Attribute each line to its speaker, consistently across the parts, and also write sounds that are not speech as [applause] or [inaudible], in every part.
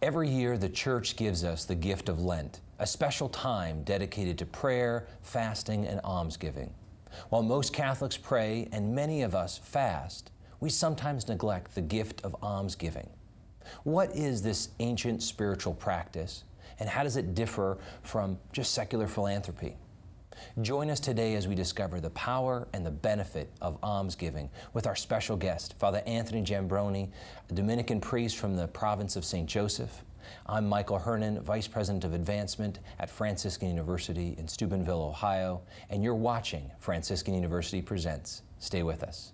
Speaker 1: Every year, the church gives us the gift of Lent, a special time dedicated to prayer, fasting, and almsgiving. While most Catholics pray and many of us fast, we sometimes neglect the gift of almsgiving. What is this ancient spiritual practice, and how does it differ from just secular philanthropy? Join us today as we discover the power and the benefit of almsgiving with our special guest, Father Anthony Giambrone, a Dominican priest from the province of St. Joseph. I'm Michael Hernon, Vice President of Advancement at Franciscan University in Steubenville, Ohio, and you're watching Franciscan University Presents. Stay with us.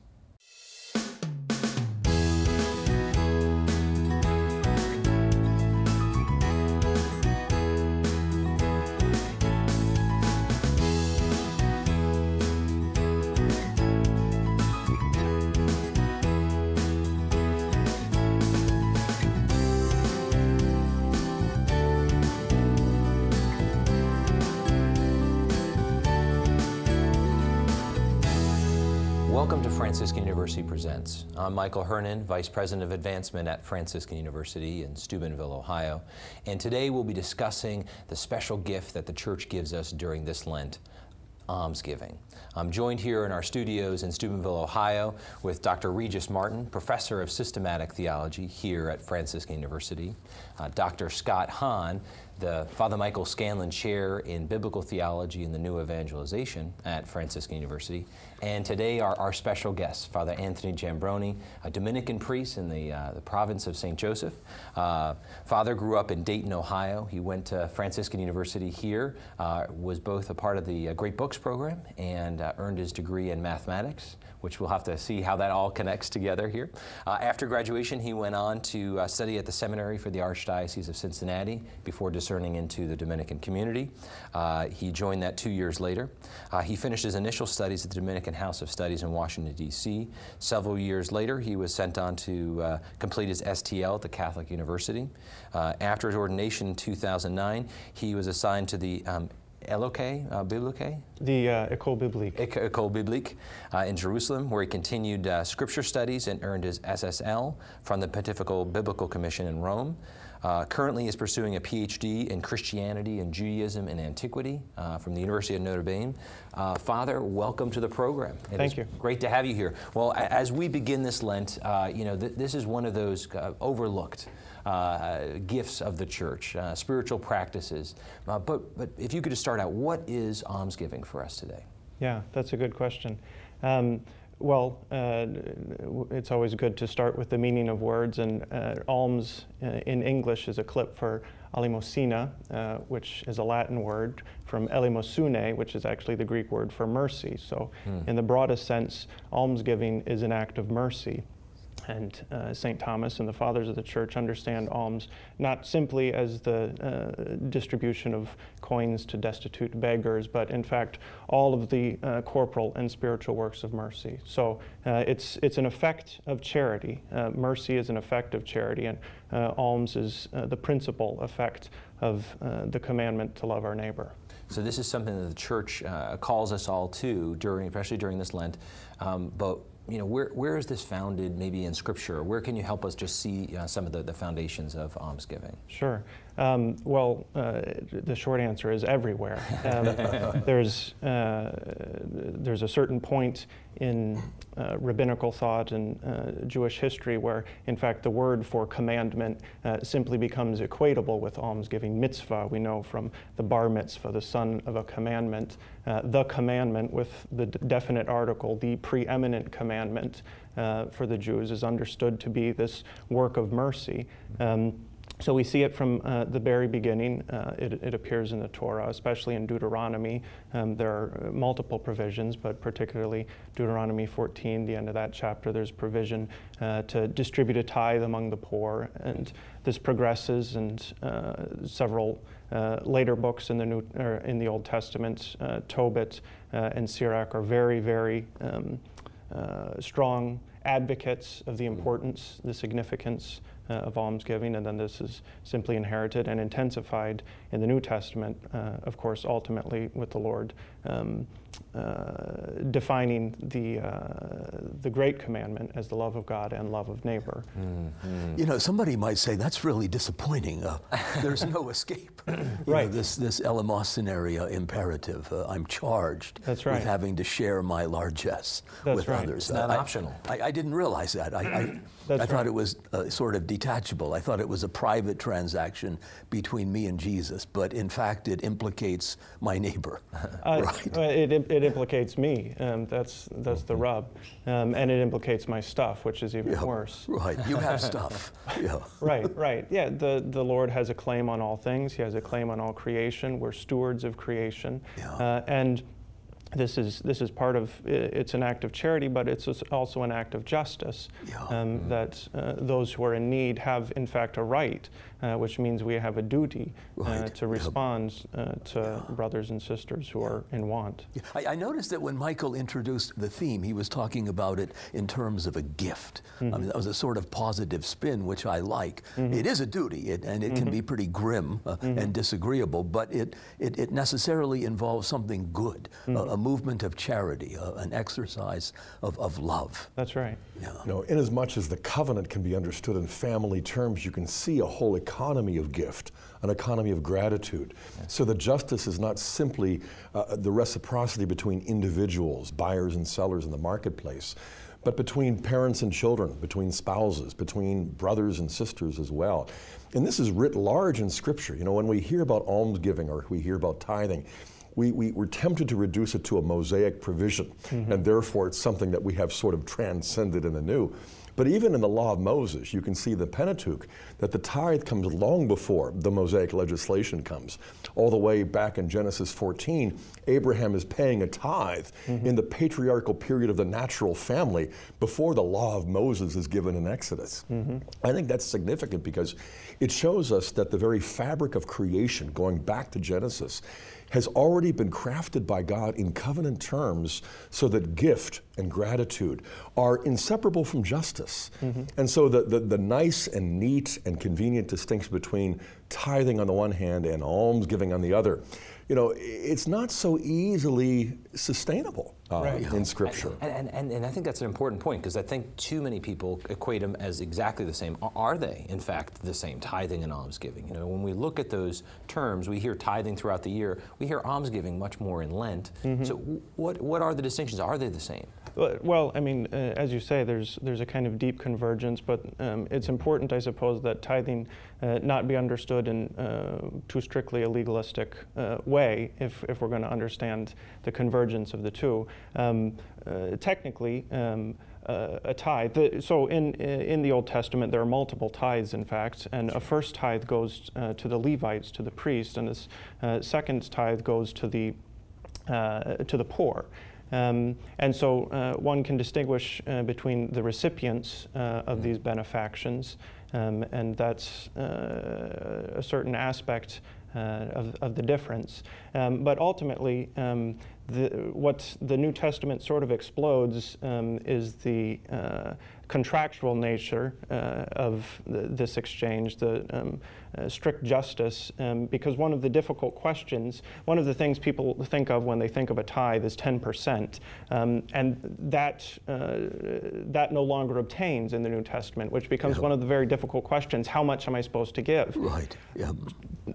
Speaker 1: University Presents. I'm Michael Hernon, Vice President of Advancement at Franciscan University in Steubenville, Ohio. And today we'll be discussing the special gift that the church gives us during this Lent almsgiving. I'm joined here in our studios in Steubenville, Ohio, with Dr. Regis Martin, Professor of Systematic Theology here at Franciscan University, uh, Dr. Scott Hahn, the Father Michael Scanlon Chair in Biblical Theology and the New Evangelization at Franciscan University, and today our, our special guest, Father Anthony Giambrone, a Dominican priest in the, uh, the province of St. Joseph. Uh, Father grew up in Dayton, Ohio. He went to Franciscan University here, uh, was both a part of the uh, Great Books program and uh, earned his degree in mathematics which we'll have to see how that all connects together here. Uh, after graduation, he went on to study at the seminary for the Archdiocese of Cincinnati before discerning into the Dominican community. He joined that two years later. He finished his initial studies at the Dominican House of Studies in Washington, D.C. Several years later, he was sent on to uh, complete his STL at the Catholic University. Uh, after his ordination in 2009, he was assigned to the um, Eloque, uh, Biblique?
Speaker 2: The uh, École Biblique.
Speaker 1: École Biblique uh, in Jerusalem, where he continued uh, scripture studies and earned his SSL from the Pontifical Biblical Commission in Rome. Uh, currently is pursuing a PhD in Christianity and Judaism and Antiquity uh, from the University of Notre Dame. Uh, Father, welcome to the program.
Speaker 2: It Thank you.
Speaker 1: Great to have you here. Well, a- as we begin this Lent, uh, you know, th- this is one of those overlooked uh, gifts of the church, uh, spiritual practices. Uh, but, but if you could just start out, what is almsgiving for us today?
Speaker 2: Yeah, that's a good question. Um, well, uh, it's always good to start with the meaning of words, and uh, alms uh, in English is a clip for eleemosyna, uh, which is a Latin word, from eleemosyne, which is actually the Greek word for mercy. So, hmm. in the broadest sense, almsgiving is an act of mercy and uh, St. Thomas and the fathers of the church understand alms not simply as the uh, distribution of coins to destitute beggars, but in fact all of the uh, corporal and spiritual works of mercy. So uh, it's, it's an effect of charity. Uh, mercy is an effect of charity, and uh, alms is the principal effect of the commandment to love our neighbor.
Speaker 1: So this is something that the church calls us all to during, especially during this Lent. Um, but you know, where, where is this founded maybe in Scripture? Where can you help us just see uh, some of the, the foundations of almsgiving?
Speaker 2: Sure. Um, well, uh, the short answer is everywhere. Um, [laughs] there's, uh, there's a certain point in uh, rabbinical thought and uh, Jewish history where, in fact, the word for commandment uh, simply becomes equatable with almsgiving. Mitzvah, we know from the bar mitzvah, the son of a commandment. Uh, the commandment with the d- definite article, the preeminent commandment uh, for the Jews, is understood to be this work of mercy. Um, so we see it from uh, the very beginning. Uh, it, it, appears in the Torah, especially in Deuteronomy. Um, there are multiple provisions, but particularly Deuteronomy 14, the end of that chapter, there's provision uh, to distribute a tithe among the poor. And this progresses, and uh, several uh, later books in the, New, or in the Old Testament, uh, Tobit and Sirach, are very, very um, strong advocates of the importance, the significance uh, Uh, of almsgiving, and then this is simply inherited and intensified in the New Testament, uh, of course, ultimately with the Lord. Um, uh, defining the, uh, the great commandment as the love of God and love of neighbor.
Speaker 3: Mm-hmm. You know, somebody might say that's really disappointing. Uh, there's no [laughs] escape. right. Know, this this eleemosynary imperative. Uh, I'm charged
Speaker 2: that's right.
Speaker 3: with having to share my largesse
Speaker 2: that's
Speaker 3: with
Speaker 2: right.
Speaker 3: others.
Speaker 1: It's not
Speaker 3: I,
Speaker 1: optional.
Speaker 3: I, I, didn't realize that. I, I, I
Speaker 2: right.
Speaker 3: thought it was uh, sort of detachable. I thought it was a private transaction between me and Jesus, but in fact, it implicates my neighbor. [laughs]
Speaker 2: right. It, it, implicates me. Um, that's that's the rub, um, and it implicates my stuff, which is even
Speaker 3: yeah,
Speaker 2: worse. [laughs]
Speaker 3: Right, you have [laughs] stuff. Yeah.
Speaker 2: right, right. Yeah, the the Lord has a claim on all things. He has a claim on all creation. We're stewards of creation,
Speaker 3: yeah.
Speaker 2: uh, and this is this is part of it's an act of charity, but it's also an act of justice.
Speaker 3: Yeah.
Speaker 2: Um,
Speaker 3: mm.
Speaker 2: That uh, those who are in need have, in fact, a right, uh, which means we have a duty uh,
Speaker 3: right.
Speaker 2: to respond uh, to yeah. brothers and sisters who are in want.
Speaker 3: Yeah. I, I, noticed that when Michael introduced the theme, he was talking about it in terms of a gift. Mm-hmm. I mean, that was a sort of positive spin, which I like. Mm-hmm. It is a duty, it, and it mm-hmm. can be pretty grim uh, mm-hmm. and disagreeable, but it, it, it, necessarily involves something good. a movement of charity, uh, an exercise of, of love.
Speaker 2: That's right.
Speaker 3: Yeah.
Speaker 4: You know, in as much as the covenant can be understood in family terms, you can see a whole economy of gift, an economy of gratitude. Yes. So the justice is not simply uh, the reciprocity between individuals, buyers and sellers in the marketplace, but between parents and children, between spouses, between brothers and sisters as well. And this is writ large in Scripture. You know, when we hear about almsgiving or we hear about tithing, we, we were tempted to reduce it to a Mosaic provision, mm-hmm. and therefore it's something that we have sort of transcended in the new. But even in the law of Moses, you can see the Pentateuch that the tithe comes long before the Mosaic legislation comes. All the way back in Genesis 14, Abraham is paying a tithe mm-hmm. in the patriarchal period of the natural family before the law of Moses is given in Exodus. Mm-hmm. I think that's significant because it shows us that the very fabric of creation, going back to Genesis, has already been crafted by God in covenant terms so that gift and gratitude are inseparable from justice. Mm-hmm. And so the, the, the, nice and neat and convenient distinction between tithing on the one hand and almsgiving on the other, you know, it's not so easily sustainable uh, right. in Scripture.
Speaker 1: And, and, and, and, I think that's an important point because I think too many people equate them as exactly the same. Are they, in fact, the same, tithing and almsgiving? You know, when we look at those terms, we hear tithing throughout the year, we hear almsgiving much more in Lent. Mm-hmm. So, what, what are the distinctions? Are they the same?
Speaker 2: Well, I mean, uh, as you say, there's there's a kind of deep convergence, but um, it's important, I suppose, that tithing uh, not be understood in uh, too strictly a legalistic uh, way if, if we're going to understand the convergence of the two. Um, uh, technically, um, uh, a tithe. The, so in in the Old Testament, there are multiple tithes, in fact, and a first tithe goes uh, to the Levites, to the priest, and this uh, second tithe goes to the to the poor. Um, and so uh, one can distinguish uh, between the recipients uh, of these benefactions, um, and that's uh, a certain aspect uh, of, of the difference. Um, but ultimately, um, the, what the New Testament sort of explodes um, is the uh, contractual nature uh, of the, this exchange, the um, uh, strict justice, um, because one of the difficult questions, one of the things people think of when they think of a tithe is 10%, um, and that, uh, that no longer obtains in the New Testament, which becomes yeah. one of the very difficult questions how much am I supposed to give?
Speaker 3: Right, yeah.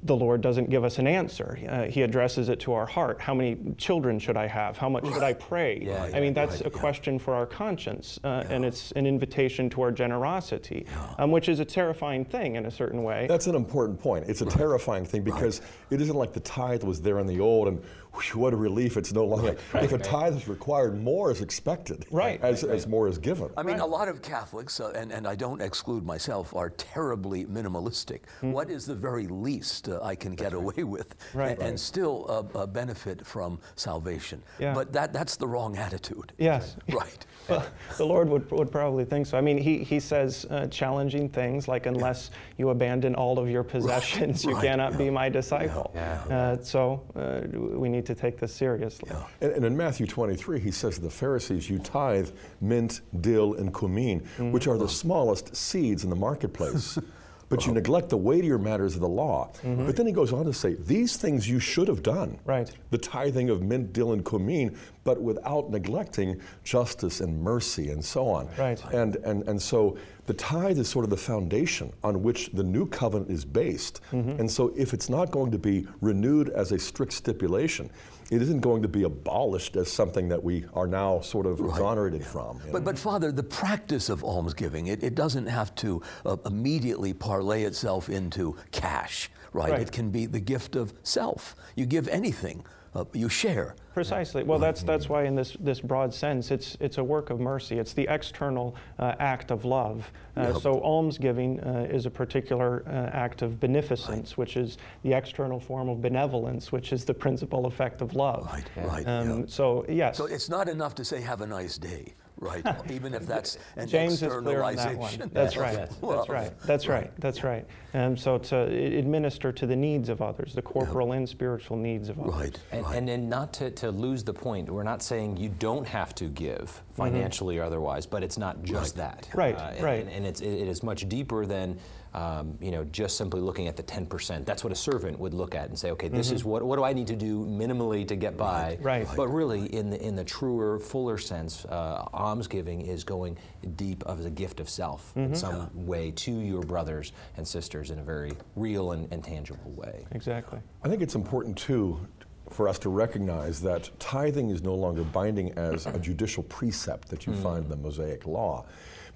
Speaker 2: The Lord doesn't give us an answer. Uh, he addresses it to our heart. How many children should I have? How much should I pray?
Speaker 3: Yeah,
Speaker 2: I mean, that's
Speaker 3: right,
Speaker 2: a question for our conscience, uh, and it's an invitation to our generosity, um, which is a terrifying thing in a certain way.
Speaker 4: That's an important point. It's a right. terrifying thing because it isn't like the tithe was there in the old and whew, what a relief it's no longer. [laughs] Right. If a tithe is required, more is expected.
Speaker 2: Right.
Speaker 4: As, as more is given.
Speaker 3: I mean, a lot of Catholics, uh, and, and I don't exclude myself, are terribly minimalistic. Mm-hmm. What is the very least least uh, I can get away with, [laughs]
Speaker 2: Right.
Speaker 3: and, and still uh, uh, benefit from salvation.
Speaker 2: Yeah.
Speaker 3: But that, that's the wrong attitude.
Speaker 2: Yes.
Speaker 3: Right. [laughs]
Speaker 2: Well, the Lord would, would probably think so. I mean, he, he says uh, challenging things like, unless you abandon all of your possessions, you
Speaker 3: right,
Speaker 2: cannot be my disciple.
Speaker 1: Yeah.
Speaker 2: Uh, so uh, we need to take this seriously.
Speaker 3: Yeah.
Speaker 4: And, and in Matthew 23, he says to the Pharisees, You tithe mint, dill, and cumin, mm-hmm. which are the smallest seeds in the marketplace. [laughs] But you neglect the weightier matters of the law. Mm-hmm. But then he goes on to say, These things you should have done.
Speaker 2: Right.
Speaker 4: The tithing of mint, dill, and cumin, but without neglecting justice and mercy and so on.
Speaker 2: Right.
Speaker 4: And, and, and so the tithe is sort of the foundation on which the new covenant is based. And so if it's not going to be renewed as a strict stipulation, it isn't going to be abolished as something that we are now sort of exonerated from. you know.
Speaker 3: But, but Father, the practice of almsgiving, it, it doesn't have to uh, immediately parlay itself into cash, right?
Speaker 2: Right.
Speaker 3: It can be the gift of self. You give anything, uh, you share.
Speaker 2: Precisely. Well, that's that's why in this this broad sense, it's it's a work of mercy. It's the external uh, act of love. Uh, So almsgiving uh, is a particular uh, act of beneficence, which is the external form of benevolence, which is the principal effect of love.
Speaker 3: Right, right.
Speaker 2: Um,
Speaker 3: yeah.
Speaker 2: So yes.
Speaker 3: So it's not enough to say, have a nice day, right? [laughs] Even if that's an
Speaker 2: James is clear on that one.
Speaker 3: externalization.
Speaker 2: That's right.
Speaker 1: yes.
Speaker 2: That's right. That's right. That's right. Um, so to administer to the needs of others, the corporal and spiritual needs of others.
Speaker 3: Right,
Speaker 1: And,
Speaker 3: right.
Speaker 1: and then not to, to lose the point, we're not saying you don't have to give financially or otherwise, but it's not just that.
Speaker 2: Mm-hmm. Right,
Speaker 1: and,
Speaker 2: right.
Speaker 1: And, and it's, it, it is much deeper than um, you know, just simply looking at the 10%. That's what a servant would look at and say, okay, this is what, what do I need to do minimally to get by?
Speaker 2: Mm-hmm. Right.
Speaker 1: But really, in the, in the truer, fuller sense, uh, almsgiving is going deep as a gift of self
Speaker 2: Mm-hmm.
Speaker 1: in some way to your brothers and sisters in a very real and, and tangible way.
Speaker 2: Exactly.
Speaker 4: I think it's important too for us to recognize that tithing is no longer binding as a [clears throat] judicial precept that you find in the Mosaic Law.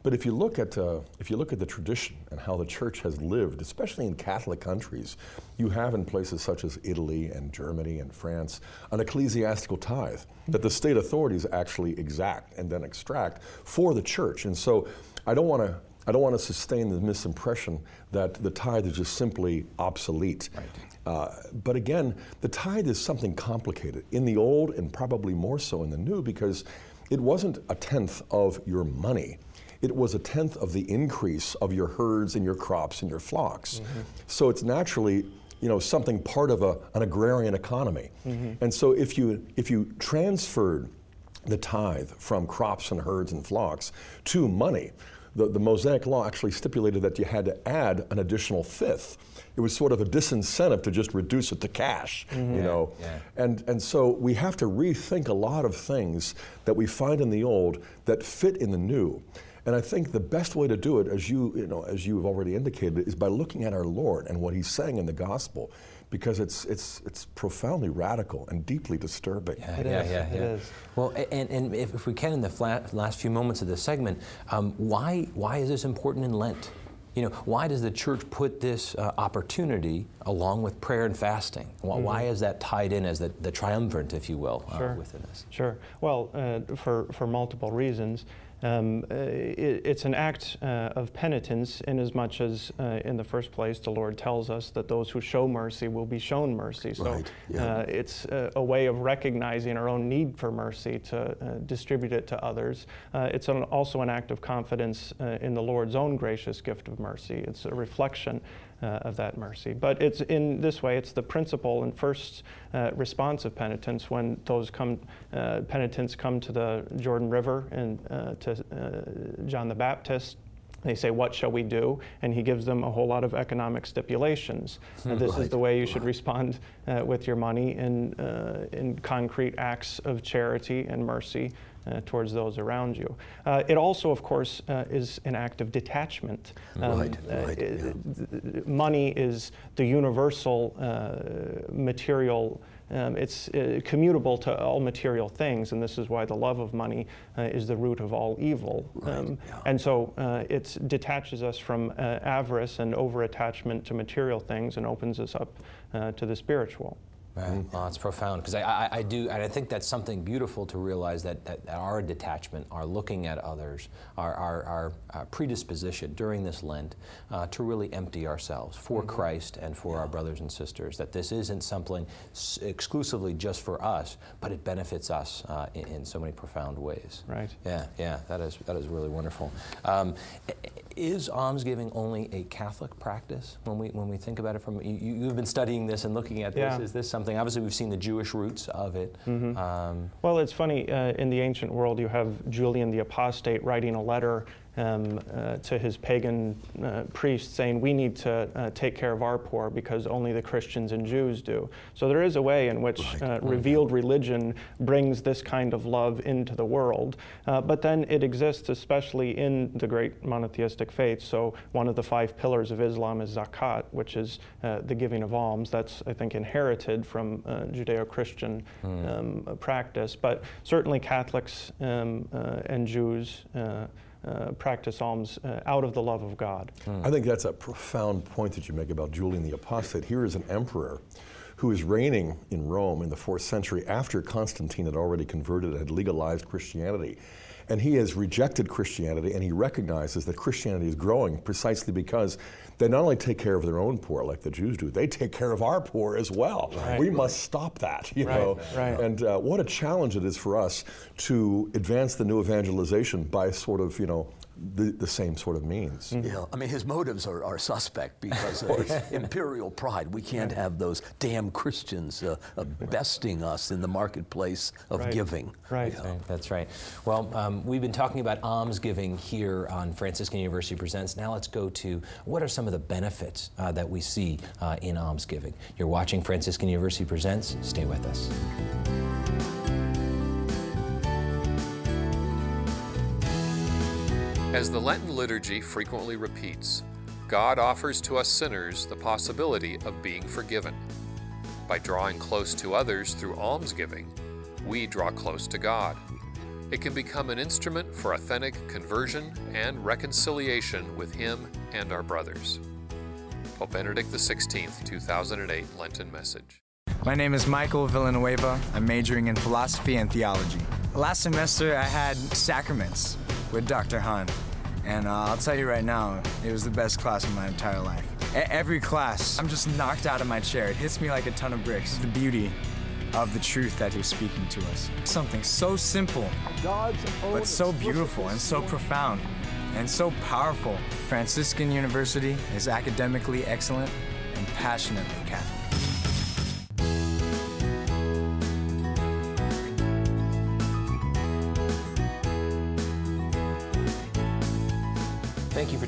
Speaker 4: But if you look at uh, if you look at the tradition and how the church has lived, especially in Catholic countries, you have in places such as Italy and Germany and France an ecclesiastical tithe that the state authorities actually exact and then extract for the church. And so I don't want to I don't want to sustain the misimpression that the tithe is just simply obsolete. Uh, but again, the tithe is something complicated in the old and probably more so in the new because it wasn't a tenth of your money. It was a tenth of the increase of your herds and your crops and your flocks. Mm-hmm. So it's naturally, you know, something part of a, an agrarian economy. Mm-hmm. And so if you if you transferred the tithe from crops and herds and flocks to money. The, the Mosaic law actually stipulated that you had to add an additional fifth. It was sort of a disincentive to just reduce it to cash, you mm-hmm. know.
Speaker 1: yeah.
Speaker 4: And, and so we have to rethink a lot of things that we find in the old that fit in the new. And I think the best way to do it, as you, you know, as you've already indicated, is by looking at our Lord and what He's saying in the gospel, because it's, it's, it's profoundly radical and deeply disturbing.
Speaker 1: Yeah,
Speaker 2: It
Speaker 1: yeah,
Speaker 2: is,
Speaker 1: yeah, yeah.
Speaker 2: is.
Speaker 1: Well, and, and if, if we can, in the fla- last few moments of this segment, um, why, why is this important in Lent? You know, why does the church put this uh, opportunity along with prayer and fasting? Why, why is that tied in as the, the triumvirate, if you will, uh,
Speaker 2: Sure.
Speaker 1: within us?
Speaker 2: Sure. Well, uh, for, for multiple reasons. Um, uh, it, it's an act uh, of penitence in as much as, uh, in the first place, the Lord tells us that those who show mercy will be shown mercy. So
Speaker 3: Right, yeah.
Speaker 2: uh, it's a, a way of recognizing our own need for mercy to uh, distribute it to others. Uh, it's an, also an act of confidence uh, in the Lord's own gracious gift of mercy. It's a reflection uh, of that mercy. But it's in this way, it's the principle and first uh, response of penitence when those come, uh, penitents come to the Jordan River and uh, to uh, John the Baptist. They say, What shall we do? And he gives them a whole lot of economic stipulations. [laughs] Uh, this is the way you should respond uh, with your money in, uh, in concrete acts of charity and mercy uh, towards those around you. Uh, it also, of course, uh, is an act of detachment.
Speaker 3: Right,
Speaker 2: uh,
Speaker 3: right, yeah.
Speaker 2: money is the universal uh, material. Um, it's uh, commutable to all material things, and this is why the love of money uh, is the root of all evil. Um,
Speaker 3: yeah.
Speaker 2: And so uh, it detaches us from uh, avarice and over attachment to material things and opens us up uh, to the spiritual.
Speaker 1: Right. Well, it's profound because I, I, I, do, and I think that's something beautiful to realize that, that, that our detachment, our looking at others, our, our, our, our predisposition during this Lent uh, to really empty ourselves for mm-hmm. Christ and for yeah. our brothers and sisters. That this isn't something s- exclusively just for us, but it benefits us uh, in, in, so many profound ways.
Speaker 2: Right.
Speaker 1: Yeah, yeah, that is, that is really wonderful. Um, is almsgiving only a Catholic practice when we, when we think about it from, you, have been studying this and looking at this. Yeah. Is this something. Obviously, we've seen the Jewish roots of it. Mm-hmm.
Speaker 2: Um, well, it's funny. Uh, in the ancient world, you have Julian the Apostate writing a letter um, uh, to his pagan uh, priest saying, We need to uh, take care of our poor because only the Christians and Jews do. So there is a way in which right. Uh, revealed religion brings this kind of love into the world. Uh, but then it exists especially in the great monotheistic faiths. So one of the five pillars of Islam is zakat, which is uh, the giving of alms. That's, I think, inherited from Judeo Christian mm. um, practice. But certainly Catholics um, and Jews. Uh, practice alms uh, out of the love of God.
Speaker 4: I think that's a profound point that you make about Julian the Apostate. Here is an emperor who is reigning in Rome in the fourth century after Constantine had already converted and had legalized Christianity. And he has rejected Christianity and he recognizes that Christianity is growing precisely because they not only take care of their own poor like the Jews do, they take care of our poor as well. Right. We must stop that, you
Speaker 2: right.
Speaker 4: know.
Speaker 2: Right.
Speaker 4: And uh, what a challenge it is for us to advance the new evangelization by sort of, you know, the, the same sort of means.
Speaker 3: Mm-hmm. Yeah, I mean, his motives are, are suspect because of his [laughs] imperial pride. We can't have those damn Christians uh, uh, besting us in the marketplace of
Speaker 2: right.
Speaker 3: giving.
Speaker 2: Right.
Speaker 1: Yeah. That's right. Well, um, we've been talking about almsgiving here on Franciscan University Presents. Now let's go to what are some of the benefits uh, that we see uh, in almsgiving. You're watching Franciscan University Presents. Stay with us.
Speaker 5: As the Lenten liturgy frequently repeats, God offers to us sinners the possibility of being forgiven. By drawing close to others through almsgiving, we draw close to God. It can become an instrument for authentic conversion and reconciliation with Him and our brothers. Pope Benedict XVI, 2008 Lenten Message.
Speaker 6: My name is Michael Villanueva. I'm majoring in philosophy and theology. Last semester, I had sacraments with Dr. Hahn. And uh, I'll tell you right now, it was the best class of my entire life. A- every class, I'm just knocked out of my chair. It hits me like a ton of bricks. The beauty of the truth that he's speaking to us. Something so simple, but so beautiful and so profound and so powerful. Franciscan University is academically excellent and passionately Catholic.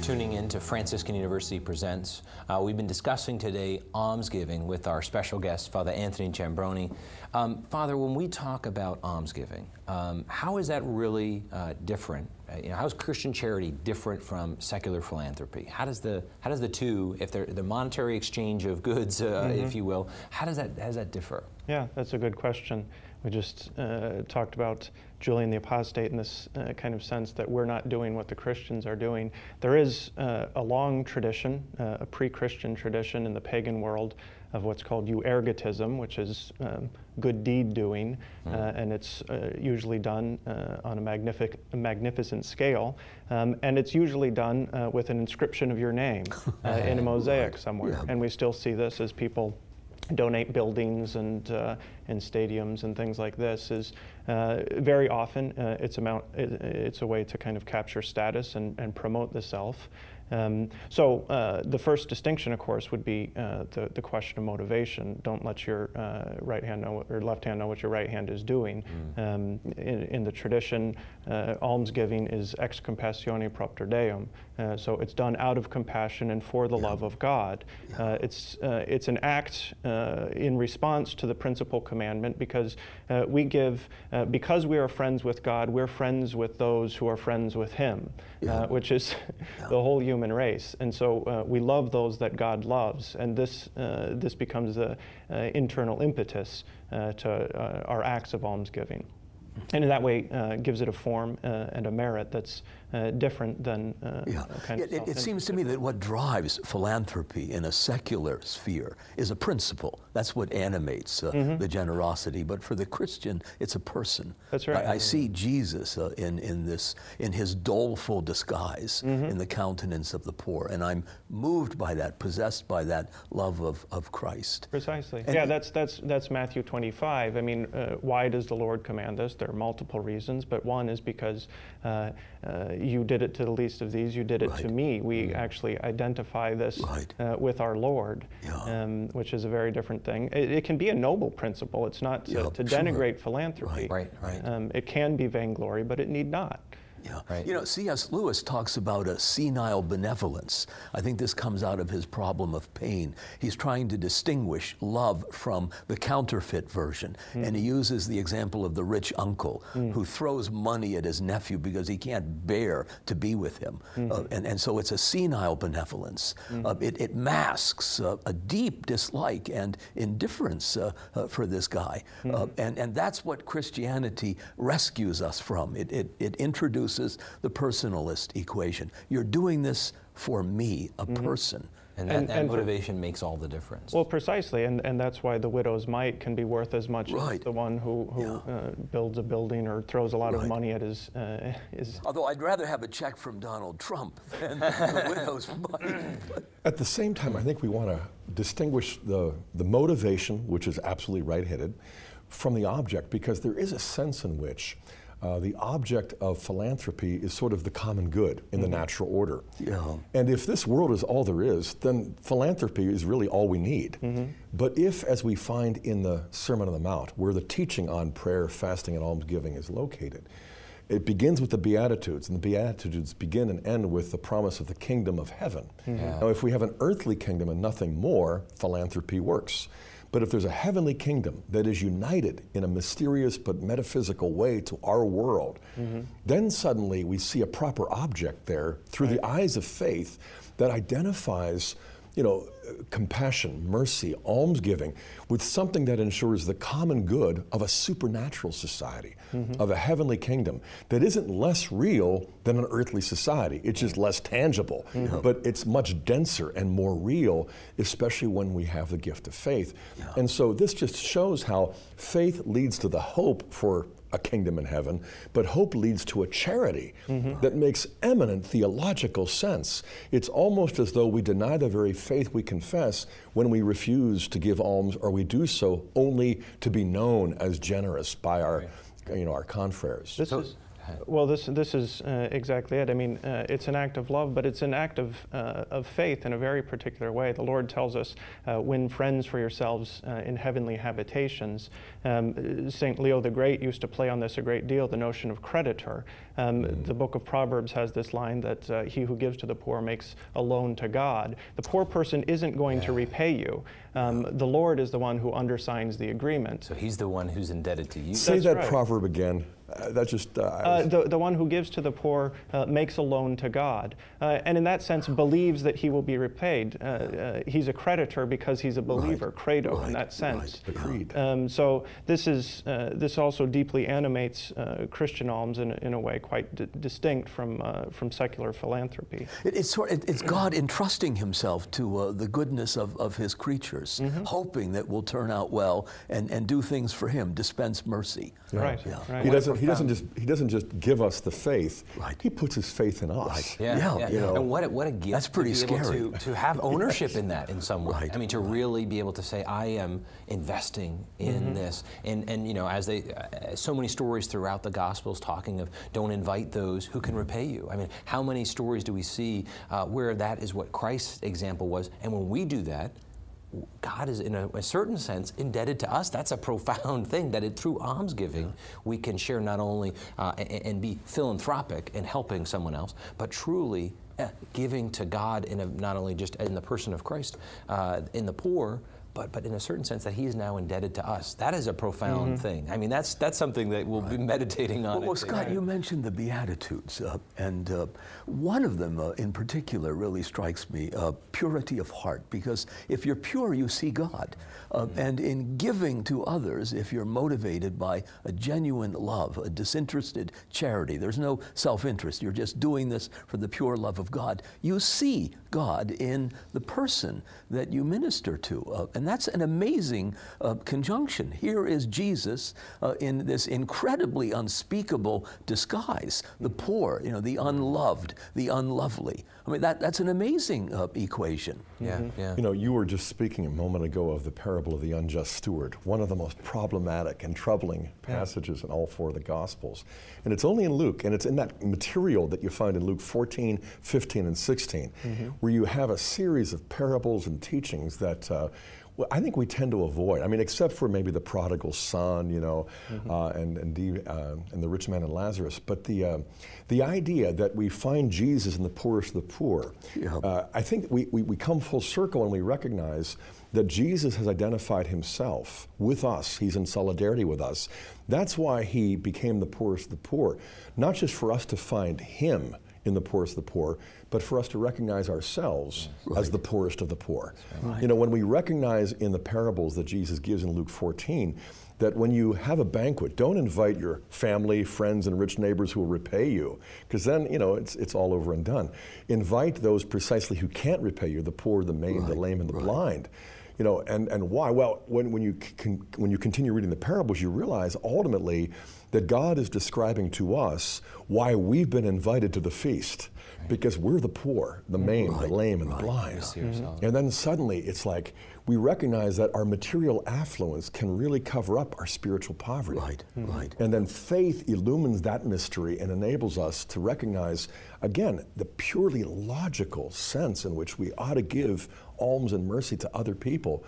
Speaker 1: Tuning in to Franciscan University Presents. Uh, we've been discussing today almsgiving with our special guest, Father Anthony Giambrone. Um, Father, when we talk about almsgiving, um, how is that really uh, different? Uh, you know, how is Christian charity different from secular philanthropy? How does the how does the two, if they're the monetary exchange of goods, uh, mm-hmm. if you will, how does that how does that differ?
Speaker 2: Yeah, that's a good question. We just uh, talked about Julian the Apostate in this uh, kind of sense that we're not doing what the Christians are doing. There is uh, a long tradition, uh, a pre Christian tradition in the pagan world of what's called euergetism, which is um, good deed doing, mm. and it's uh, usually done on a, magnific- a, magnificent scale. Um, and it's usually done with an inscription of your name [laughs] in a mosaic somewhere. Yeah. And we still see this as people donate buildings and uh, and stadiums and things like this is uh, very often uh, it's amount it, it's a way to kind of capture status and, and promote the self um, so uh, the first distinction, of course, would be uh, the, the question of motivation. Don't let your uh, right hand know or left hand know what your right hand is doing. Mm. Um, in, in, the tradition, uh, almsgiving is ex compassione propter Deum. Uh, so it's done out of compassion and for the yeah. love of God. Yeah. Uh, it's, it's an act in response to the principal commandment because we give, because we are friends with God, we're friends with those who are friends with Him, yeah. which is [laughs] the whole human race. And so uh, we love those that God loves. And this, uh, this becomes the uh, internal impetus uh, to uh, our acts of almsgiving. And in that way, gives it a form and a merit that's uh, different than uh,
Speaker 3: Yeah.
Speaker 2: kind
Speaker 3: It,
Speaker 2: of
Speaker 3: it, it seems to me that what drives philanthropy in a secular sphere is a principle. That's what animates uh, the generosity. But for the Christian, it's a person.
Speaker 2: Mm-hmm. That's right.
Speaker 3: I, I see Jesus uh, in, in this in his doleful disguise
Speaker 2: Mm-hmm.
Speaker 3: in the countenance of the poor, and I'm moved by that, possessed by that love of, of Christ.
Speaker 2: Precisely.
Speaker 3: And-
Speaker 2: yeah, that's that's that's Matthew 25. I mean, uh, why does the Lord command us? There are multiple reasons, but one is because uh, uh, you did it to the least of these. You did it to me. We actually identify this
Speaker 3: Right.
Speaker 2: uh, with our Lord,
Speaker 3: Yeah.
Speaker 2: um, which is a very different thing. It, it can be a noble principle. It's not to,
Speaker 3: Yeah,
Speaker 2: to
Speaker 3: sure.
Speaker 2: denigrate philanthropy.
Speaker 1: Right, right.
Speaker 2: Um, it can be vainglory, but it need not.
Speaker 3: Yeah.
Speaker 1: Right.
Speaker 3: You know, C.S. Lewis talks about a senile benevolence. I think this comes out of his problem of pain. He's trying to distinguish love from the counterfeit version. And he uses the example of the rich uncle who throws money at his nephew because he can't bear to be with him. Uh, and, and so it's a senile benevolence. Uh, it, it masks uh, a deep dislike and indifference uh, uh, for this guy. Uh, and, and that's what Christianity rescues us from. It, it, it introduces the personalist equation. You're doing this for me, a person.
Speaker 1: And that,
Speaker 2: And-
Speaker 1: that
Speaker 2: and for-
Speaker 1: motivation makes all the difference.
Speaker 2: Well, precisely, and, and that's why the widow's mite can be worth as much as the one who, who
Speaker 3: Yeah.
Speaker 2: uh, builds a building or throws a lot of money at his, uh, his
Speaker 3: Although I'd rather have a check from Donald Trump [laughs] than the widow's money. But
Speaker 4: At the same time, I think we want to distinguish the, the motivation, which is absolutely right headed, from the object, because there is a sense in which uh, the object of philanthropy is sort of the common good in the mm-hmm. natural order.
Speaker 3: Yeah.
Speaker 4: And if this world is all there is, then philanthropy is really all we need. Mm-hmm. But if, as we find in the Sermon on the Mount, where the teaching on prayer, fasting, and almsgiving is located, it begins with the Beatitudes, and the Beatitudes begin and end with the promise of the kingdom of heaven. Mm-hmm. Now, if we have an earthly kingdom and nothing more, philanthropy works. But if there's a heavenly kingdom that is united in a mysterious but metaphysical way to our world, mm-hmm. then suddenly we see a proper object there through the eyes of faith that identifies you know, compassion, mercy, almsgiving with something that ensures the common good of a supernatural society, mm-hmm. of a heavenly kingdom that isn't less real than an earthly society. It's just less tangible, mm-hmm. but it's much denser and more real, especially when we have the gift of faith. And so this just shows how faith leads to the hope for a kingdom in heaven, but hope leads to a charity mm-hmm. that makes eminent theological sense. It's almost as though we deny the very faith we confess when we refuse to give alms or we do so only to be known as generous by our, you know, our confreres.
Speaker 2: This is, well, this this is uh, exactly it. I mean, uh, it's an act of love, but it's an act of uh, of faith in a very particular way. The Lord tells us, uh, "Win friends for yourselves uh, in heavenly habitations." Um, Saint Leo the Great used to play on this a great deal. The notion of creditor. Um, The Book of Proverbs has this line that uh, he who gives to the poor makes a loan to God. The poor person isn't going to repay you. Um, the Lord is the one who undersigns the agreement.
Speaker 1: so he's the one who's indebted to you.
Speaker 4: Say
Speaker 2: That's
Speaker 4: that
Speaker 2: right.
Speaker 4: proverb again. Uh, that just. Uh,
Speaker 2: Uh, the, the one who gives to the poor uh, makes a loan to God, uh, and in that sense believes that he will be repaid. Uh, uh, he's a creditor because he's a believer, credo in that sense.
Speaker 4: the creed.
Speaker 2: Um, so this is uh, this also deeply animates uh, Christian alms in, a- in a way quite d- distinct from uh, from secular philanthropy.
Speaker 3: It, it's, sort, it, it's God entrusting himself to uh, the goodness of, of his creatures, hoping that we'll turn out well and, and do things for him, dispense mercy.
Speaker 2: Right.
Speaker 3: Yeah.
Speaker 2: right.
Speaker 4: he doesn't. He doesn't just. He doesn't just give us the faith.
Speaker 3: Right.
Speaker 4: He puts his faith in us.
Speaker 1: Yeah,
Speaker 3: Yeah,
Speaker 1: yeah.
Speaker 3: you know.
Speaker 1: and what a, what a gift
Speaker 3: That's pretty
Speaker 1: to be able
Speaker 3: scary.
Speaker 1: to, to have [laughs] ownership in that in some way.
Speaker 3: Right,
Speaker 1: I mean, to really be able to say, I am investing in
Speaker 3: Mm-hmm.
Speaker 1: this, and and you know, as they, uh, so many stories throughout the Gospels talking of don't invite those who can repay you. I mean, how many stories do we see uh, where that is what Christ's example was, and when we do that. God is, in a, a certain sense, indebted to us. That's a profound [laughs] thing that it, through almsgiving we can share not only uh, and, and be philanthropic in helping someone else, but truly uh, giving to God in a, not only just in the person of Christ, uh, in the poor, but, but in a certain sense that he is now indebted to us. That is a profound mm-hmm. thing. I mean, that's, that's something that we'll right. be meditating on.
Speaker 3: Well, well Scott, you mentioned the Beatitudes, uh, and uh, one of them uh, in particular really strikes me uh, purity of heart, because if you're pure, you see God. Uh, mm-hmm. And in giving to others, if you're motivated by a genuine love, a disinterested charity, there's no self interest, you're just doing this for the pure love of God, you see God in the person that you minister to. Uh, and that's an amazing uh, conjunction. Here is Jesus uh, in this incredibly unspeakable disguise the poor, you know, the unloved, the unlovely. I mean, that, that's an amazing uh, equation.
Speaker 1: Yeah, mm-hmm. yeah.
Speaker 4: You know, you were just speaking a moment ago of the parable of the unjust steward, one of the most problematic and troubling passages yeah. in all four of the Gospels. And it's only in Luke, and it's in that material that you find in Luke 14, 15, and 16, mm-hmm. where you have a series of parables and teachings that uh, well, I think we tend to avoid. I mean, except for maybe the prodigal son, you know, mm-hmm. uh, and and the, uh, and the rich man and Lazarus. But the uh, the idea that we find Jesus in the poorest of the poor, yeah. Uh, I think we, we, we come full circle and we recognize that Jesus has identified himself with us. He's in solidarity with us. That's why he became the poorest of the poor, not just for us to find him in the poorest of the poor, but for us to recognize ourselves right. as the poorest of the poor. Right. You know, when we recognize in the parables that Jesus gives in Luke 14 that when you have a banquet, don't invite your family, friends, and rich neighbors who will repay you, because then, you know, it's, it's all over and done. Invite those precisely who can't repay you, the poor, the maimed, right. the lame, and the blind you know, and, and why? Well, when, when, you con- when you continue reading the parables, you realize ultimately that God is describing to us why we've been invited to the feast because we're the poor, the maimed, right, the lame, and right, the blind. Mm-hmm. And then suddenly it's like we recognize that our material affluence can really cover up our spiritual poverty.
Speaker 3: Right, mm-hmm. right.
Speaker 4: And then faith illumines that mystery and enables us to recognize, again, the purely logical sense in which we ought to give alms and mercy to other people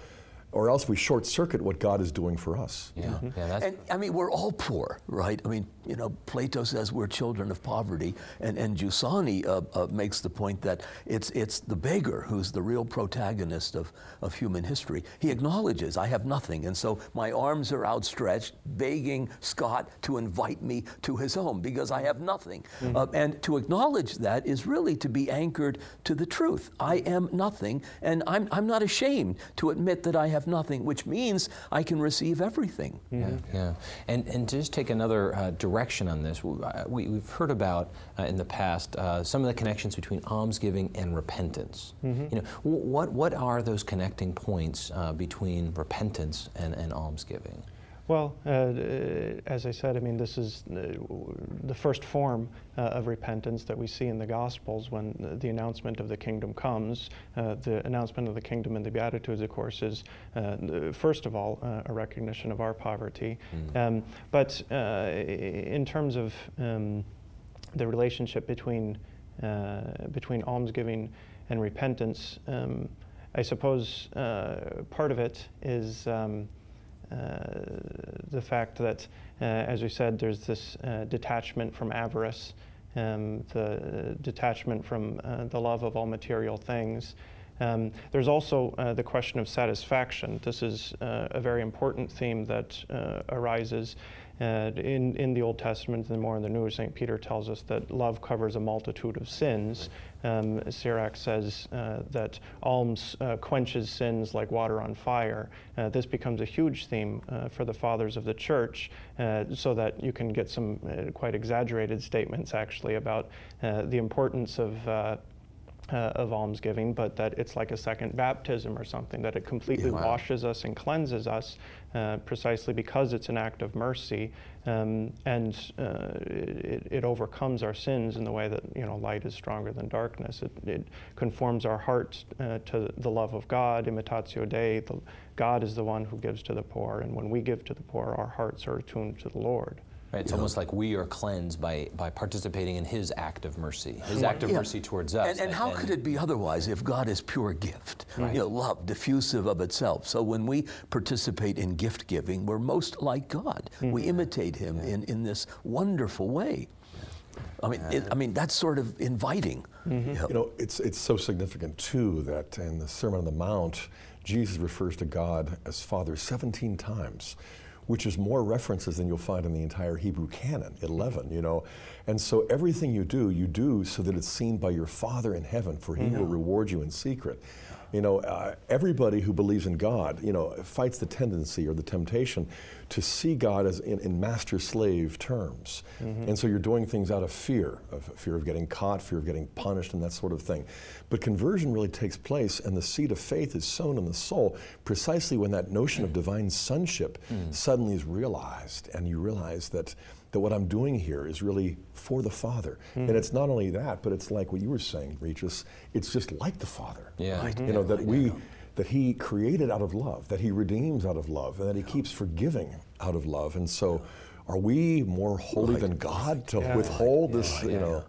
Speaker 4: or else we short circuit what God is doing for us.
Speaker 1: Yeah, mm-hmm. yeah
Speaker 3: and I mean, we're all poor, right? I mean, you know, Plato says we're children of poverty, and, and Giussani uh, uh, makes the point that it's, it's the beggar who's the real protagonist of, of human history. He acknowledges, I have nothing, and so my arms are outstretched, begging Scott to invite me to his home because I have nothing. Mm-hmm. Uh, and to acknowledge that is really to be anchored to the truth. I am nothing, and I'm, I'm not ashamed to admit that I have have nothing, which means I can receive everything.
Speaker 1: Mm-hmm. Yeah, yeah. And, and to just take another uh, direction on this, we, have heard about uh, in the past uh, some of the connections between almsgiving and repentance. Mm-hmm. You know, what, what are those connecting points uh, between repentance and, and almsgiving?
Speaker 2: Well, uh, as I said, I mean, this is the first form uh, of repentance that we see in the Gospels when the announcement of the kingdom comes. Uh, the announcement of the kingdom in the Beatitudes, of course, is uh, first of all uh, a recognition of our poverty. Mm. Um, but uh, in terms of um, the relationship between, between almsgiving and repentance, um, I suppose part of it is. Um, uh, the fact that, uh, as we said, there's this uh, detachment from avarice, um, the detachment from the love of all material things. Um, there's also uh, the question of satisfaction. This is uh, a very important theme that uh, arises in, in the Old Testament and more in the New. St. Peter tells us that love covers a multitude of sins. Um, Sirach says uh, that alms uh, quenches sins like water on fire. Uh, this becomes a huge theme uh, for the fathers of the church, uh, so that you can get some uh, quite exaggerated statements actually about the importance of uh, of almsgiving, but that it's like a second baptism or something, that it completely wow. washes us and cleanses us uh, precisely because it's an act of mercy um, and uh, it, it, overcomes our sins in the way that you know light is stronger than darkness. It, it conforms our hearts uh, to the love of God, imitatio Dei. The, God is the one who gives to the poor, and when we give to the poor, our hearts are attuned to the Lord.
Speaker 1: Right, it's almost like we are cleansed by, by participating in His act of mercy, His act of yeah. mercy towards us.
Speaker 3: And, and how and, could it be otherwise if God is pure gift, right. you know, love, diffusive of itself? So when we participate in gift giving, we're most like God. Mm-hmm. We imitate Him yeah. in, in this wonderful way. I mean, it, I mean that's sort of inviting.
Speaker 4: Mm-hmm. You know, it's it's so significant too that in the Sermon on the Mount, Jesus refers to God as Father 17 times which is more references than you'll find in the entire Hebrew canon, 11, you know. And so everything you do, you do so that it's seen by your Father in heaven, for he mm-hmm. will reward you in secret. You know, uh, everybody who believes in God, you know, fights the tendency or the temptation to see God as in, in master-slave terms. Mm-hmm. And so you're doing things out of fear, of fear of getting caught, fear of getting punished, and that sort of thing. But conversion really takes place, and the seed of faith is sown in the soul precisely when that notion of divine sonship mm. suddenly is realized, and you realize that that what I'm doing here is really for the Father. Mm-hmm. And it's not only that, but it's like what you were saying, Regis, it's just like the Father.
Speaker 1: Yeah.
Speaker 4: Right? You know, that we that he created out of love, that he redeems out of love, and that he keeps forgiving out of love. And so are we more holy right. than God to yeah. withhold yeah. this, you know?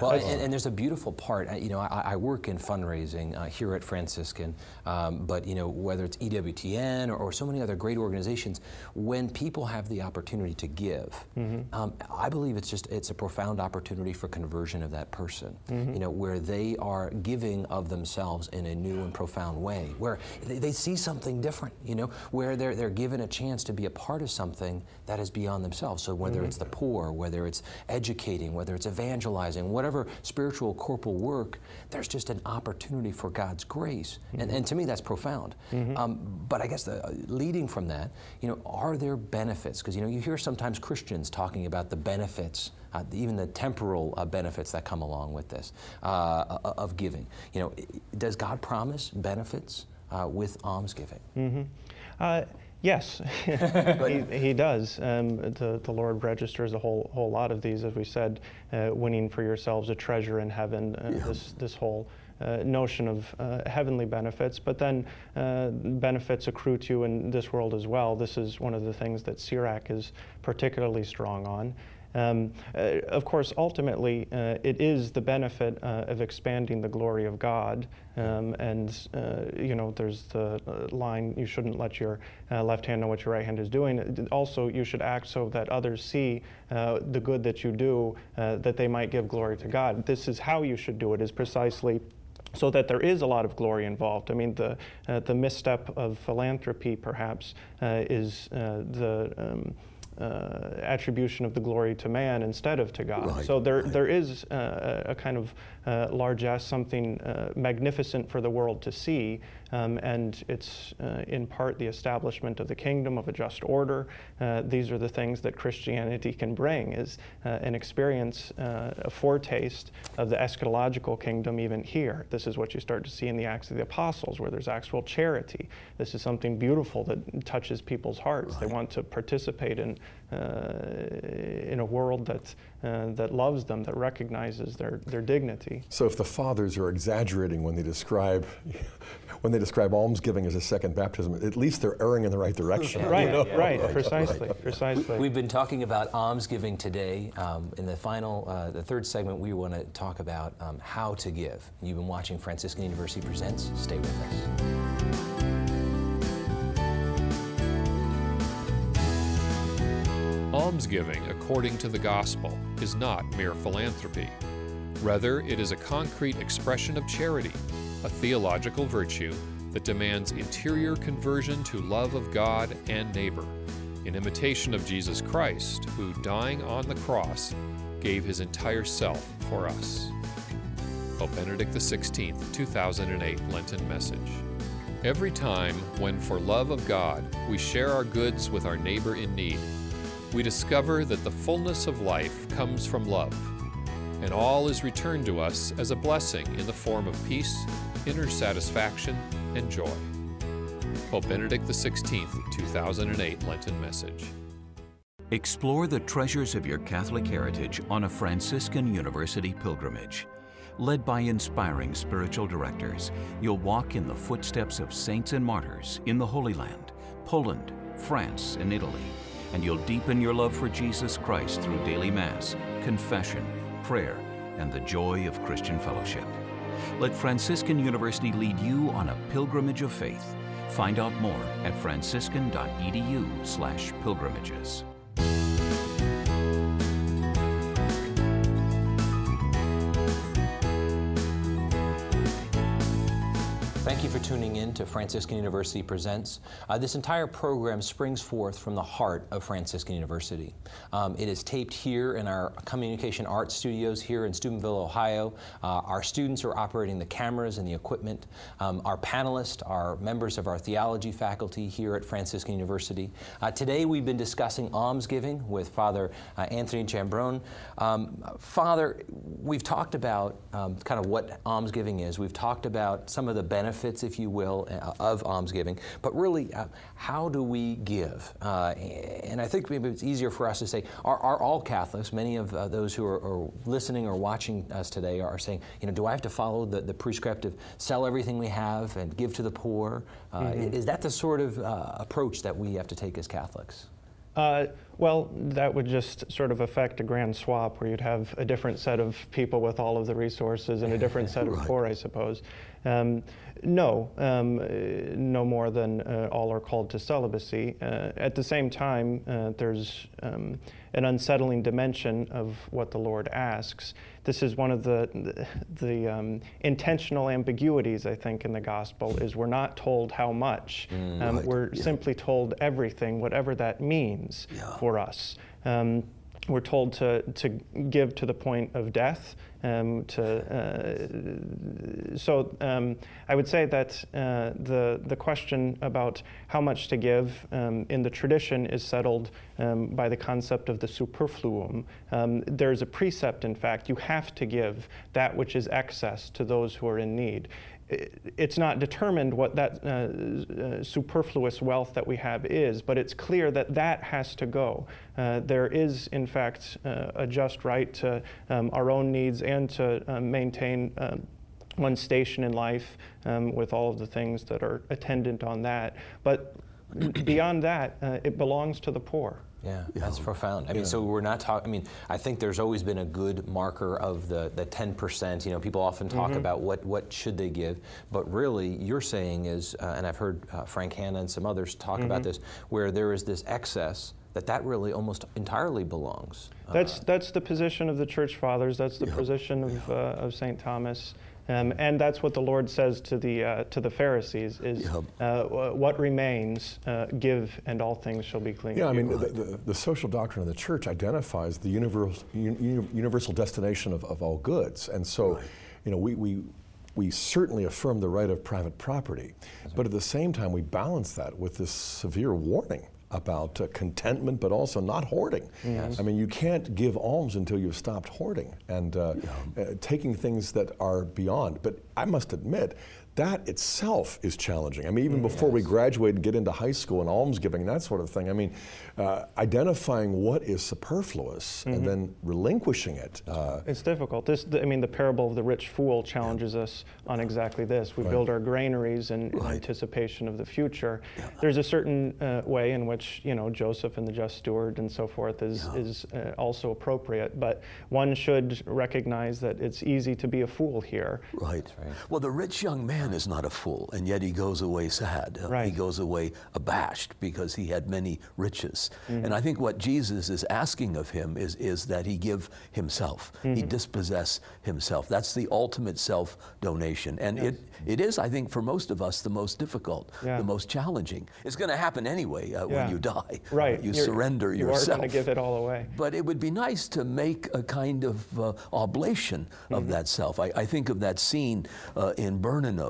Speaker 1: Well, and, and, there's a beautiful part. You know, I, I work in fundraising uh, here at Franciscan, um, but you know, whether it's EWTN or, or, so many other great organizations, when people have the opportunity to give, mm-hmm. um, I believe it's just it's a profound opportunity for conversion of that person. Mm-hmm. You know, where they are giving of themselves in a new and profound way, where they, they see something different. You know, where they're they're given a chance to be a part of something that is beyond themselves. So whether mm-hmm. it's the poor, whether it's educating, whether it's evangelizing, whatever spiritual corporal work, there's just an opportunity for God's grace. Mm-hmm. And, and to me, that's profound. Mm-hmm. Um, but I guess the, uh, leading from that, you know, are there benefits? Because, you know, you hear sometimes Christians talking about the benefits, uh, even the temporal uh, benefits that come along with this, uh, uh of giving. You know, does God promise benefits uh, with almsgiving?
Speaker 2: Mm-hmm. Yes, [laughs] he, he, does. Um, the, the Lord registers a whole whole lot of these, as we said, uh, winning for yourselves a treasure in heaven. Uh, yeah. This this whole uh, notion of uh, heavenly benefits, but then uh, benefits accrue to you in this world as well. This is one of the things that Sirach is particularly strong on. Um, uh, of course, ultimately, uh, it is the benefit uh, of expanding the glory of God. Um, and, uh, you know, there's the uh, line you shouldn't let your uh, left hand know what your right hand is doing. Also, you should act so that others see the good that you do, that they might give glory to God. This is how you should do it, is precisely so that there is a lot of glory involved. I mean, the, the misstep of philanthropy perhaps is the um, uh, attribution of the glory to man instead of to God. Right, so there, right. there is uh, a kind of uh, largesse, something uh, magnificent for the world to see, um, and it's uh, in part the establishment of the kingdom of a just order. Uh, these are the things that Christianity can bring: is an experience, a foretaste of the eschatological kingdom, even here. This is what you start to see in the Acts of the Apostles, where there's actual charity. This is something beautiful that touches people's hearts. Right. They want to participate in in a world that, uh, that loves them, that recognizes their, their dignity.
Speaker 4: So if the fathers are exaggerating when they describe [laughs] when they describe almsgiving as a second baptism, at least they're erring in the right direction.
Speaker 2: right, you know? right, right, precisely, precisely.
Speaker 1: We've been talking about almsgiving today. Um, in the final, uh, the third segment, we want to talk about um, how to give. You've been watching Franciscan University Presents. Stay with us.
Speaker 5: Almsgiving, according to the gospel, is not mere philanthropy. Rather, it is a concrete expression of charity, a theological virtue that demands interior conversion to love of God and neighbor, in imitation of Jesus Christ, who, dying on the cross, gave his entire self for us. Pope Benedict XVI, 2008 Lenten Message. Every time when, for love of God, we share our goods with our neighbor in need, we discover that the fullness of life comes from love, and all is returned to us as a blessing in the form of peace, inner satisfaction, and joy. Pope Benedict XVI, 2008 Lenten Message.
Speaker 7: Explore the treasures of your Catholic heritage on a Franciscan University pilgrimage. Led by inspiring spiritual directors, you'll walk in the footsteps of saints and martyrs in the Holy Land, Poland, France, and Italy and you'll deepen your love for Jesus Christ through daily Mass, confession, prayer, and the joy of Christian fellowship. Let Franciscan University lead you on a pilgrimage of faith. Find out more at franciscan.edu/pilgrimages.
Speaker 1: tuning in to Franciscan University Presents. Uh, this entire program springs forth from the heart of Franciscan University. Um, it is taped here in our Communication Arts Studios here in Steubenville, Ohio. Uh, our students are operating the cameras and the equipment. Um, our panelists are members of our theology faculty here at Franciscan University. Uh, today we've been discussing almsgiving with Father uh, Anthony Giambrone. Um, Father, we've talked about um, kind of what almsgiving is. We've talked about some of the benefits, if you will, uh, of almsgiving. But really, uh, how do we give? Uh, and I think maybe it's easier for us to say, are, are all Catholics, many of uh, those who are, are, listening or watching us today are saying, you know, do I have to follow the, the prescriptive, sell everything we have and give to the poor? Uh, mm-hmm. Is that the sort of uh, approach that we have to take as Catholics?
Speaker 2: Uh, well, that would just sort of affect a grand swap where you'd have a different set of people with all of the resources and a different [laughs] set of right. poor, I suppose. Um, no, um, no more than uh, all are called to celibacy. Uh, at the same time, uh, there's um, an unsettling dimension of what the Lord asks. This is one of the the, the um, intentional ambiguities I think in the gospel is we're not told how much. Mm, um, right. We're yeah. simply told everything, whatever that means yeah. for us. We're told to, to give to the point of death. Um, to, uh, so um, I would say that uh, the, the question about how much to give um, in the tradition is settled um, by the concept of the superfluum. Um, there's a precept, in fact, you have to give that which is excess to those who are in need it's not determined what that uh, uh, superfluous wealth that we have is, but it's clear that that has to go. Uh, there is, in fact, uh, a just right to um, our own needs and to uh, maintain um, one's station in life um, with all of the things that are attendant on that. But [clears throat] beyond that, it belongs to the poor.
Speaker 1: Yeah, that's profound. I mean, so we're not talking. I mean, I think there's always been a good marker of the the 10%. You know, people often talk mm-hmm. about what what should they give, but really, you're saying is, uh, and I've heard uh, Frank Hanna and some others talk mm-hmm. about this, where there is this excess that that really almost entirely belongs.
Speaker 2: That's uh, that's the position of the church fathers. That's the yeah. position of uh, of Saint Thomas. Um, and that's what the Lord says to the uh, to the Pharisees: is yep. uh, what remains, uh, give, and all things shall be clean.
Speaker 4: Yeah, I mean, the, the, the, social doctrine of the church identifies the universal un, universal destination of, of all goods, and so, right. you know, we. we we certainly affirm the right of private property, but at the same time, we balance that with this severe warning about uh, contentment, but also not hoarding. Yes. I mean, you can't give alms until you've stopped hoarding and uh, yeah. uh, taking things that are beyond. But I must admit, that itself is challenging. I mean, even before yes. we graduate and get into high school and almsgiving and that sort of thing, I mean, uh, identifying what is superfluous mm-hmm. and then relinquishing it.
Speaker 2: Uh, it's difficult. This, I mean, the parable of the rich fool challenges yeah. us on exactly this. We right. build our granaries in, right. in, anticipation of the future. Yeah. There's a certain uh, way in which, you know, Joseph and the just steward and so forth is, yeah. is uh, also appropriate, but one should recognize that it's easy to be a fool here.
Speaker 3: Right. right. Well, the rich young man man is not a fool, and yet he goes away sad. Right. He goes away abashed because he had many riches. Mm-hmm. And I think what Jesus is asking of him is, is that he give himself, mm-hmm. he dispossess himself. That's the ultimate self donation. And yes. it, it is, I think, for most of us, the most difficult, yeah. the most challenging. It's going to happen anyway uh, yeah. when you die.
Speaker 2: Right.
Speaker 3: You You're, surrender
Speaker 2: you
Speaker 3: yourself.
Speaker 2: You are going to give it all away.
Speaker 3: But it would be nice to make a kind of uh, oblation of mm-hmm. that self. I, I, think of that scene uh, in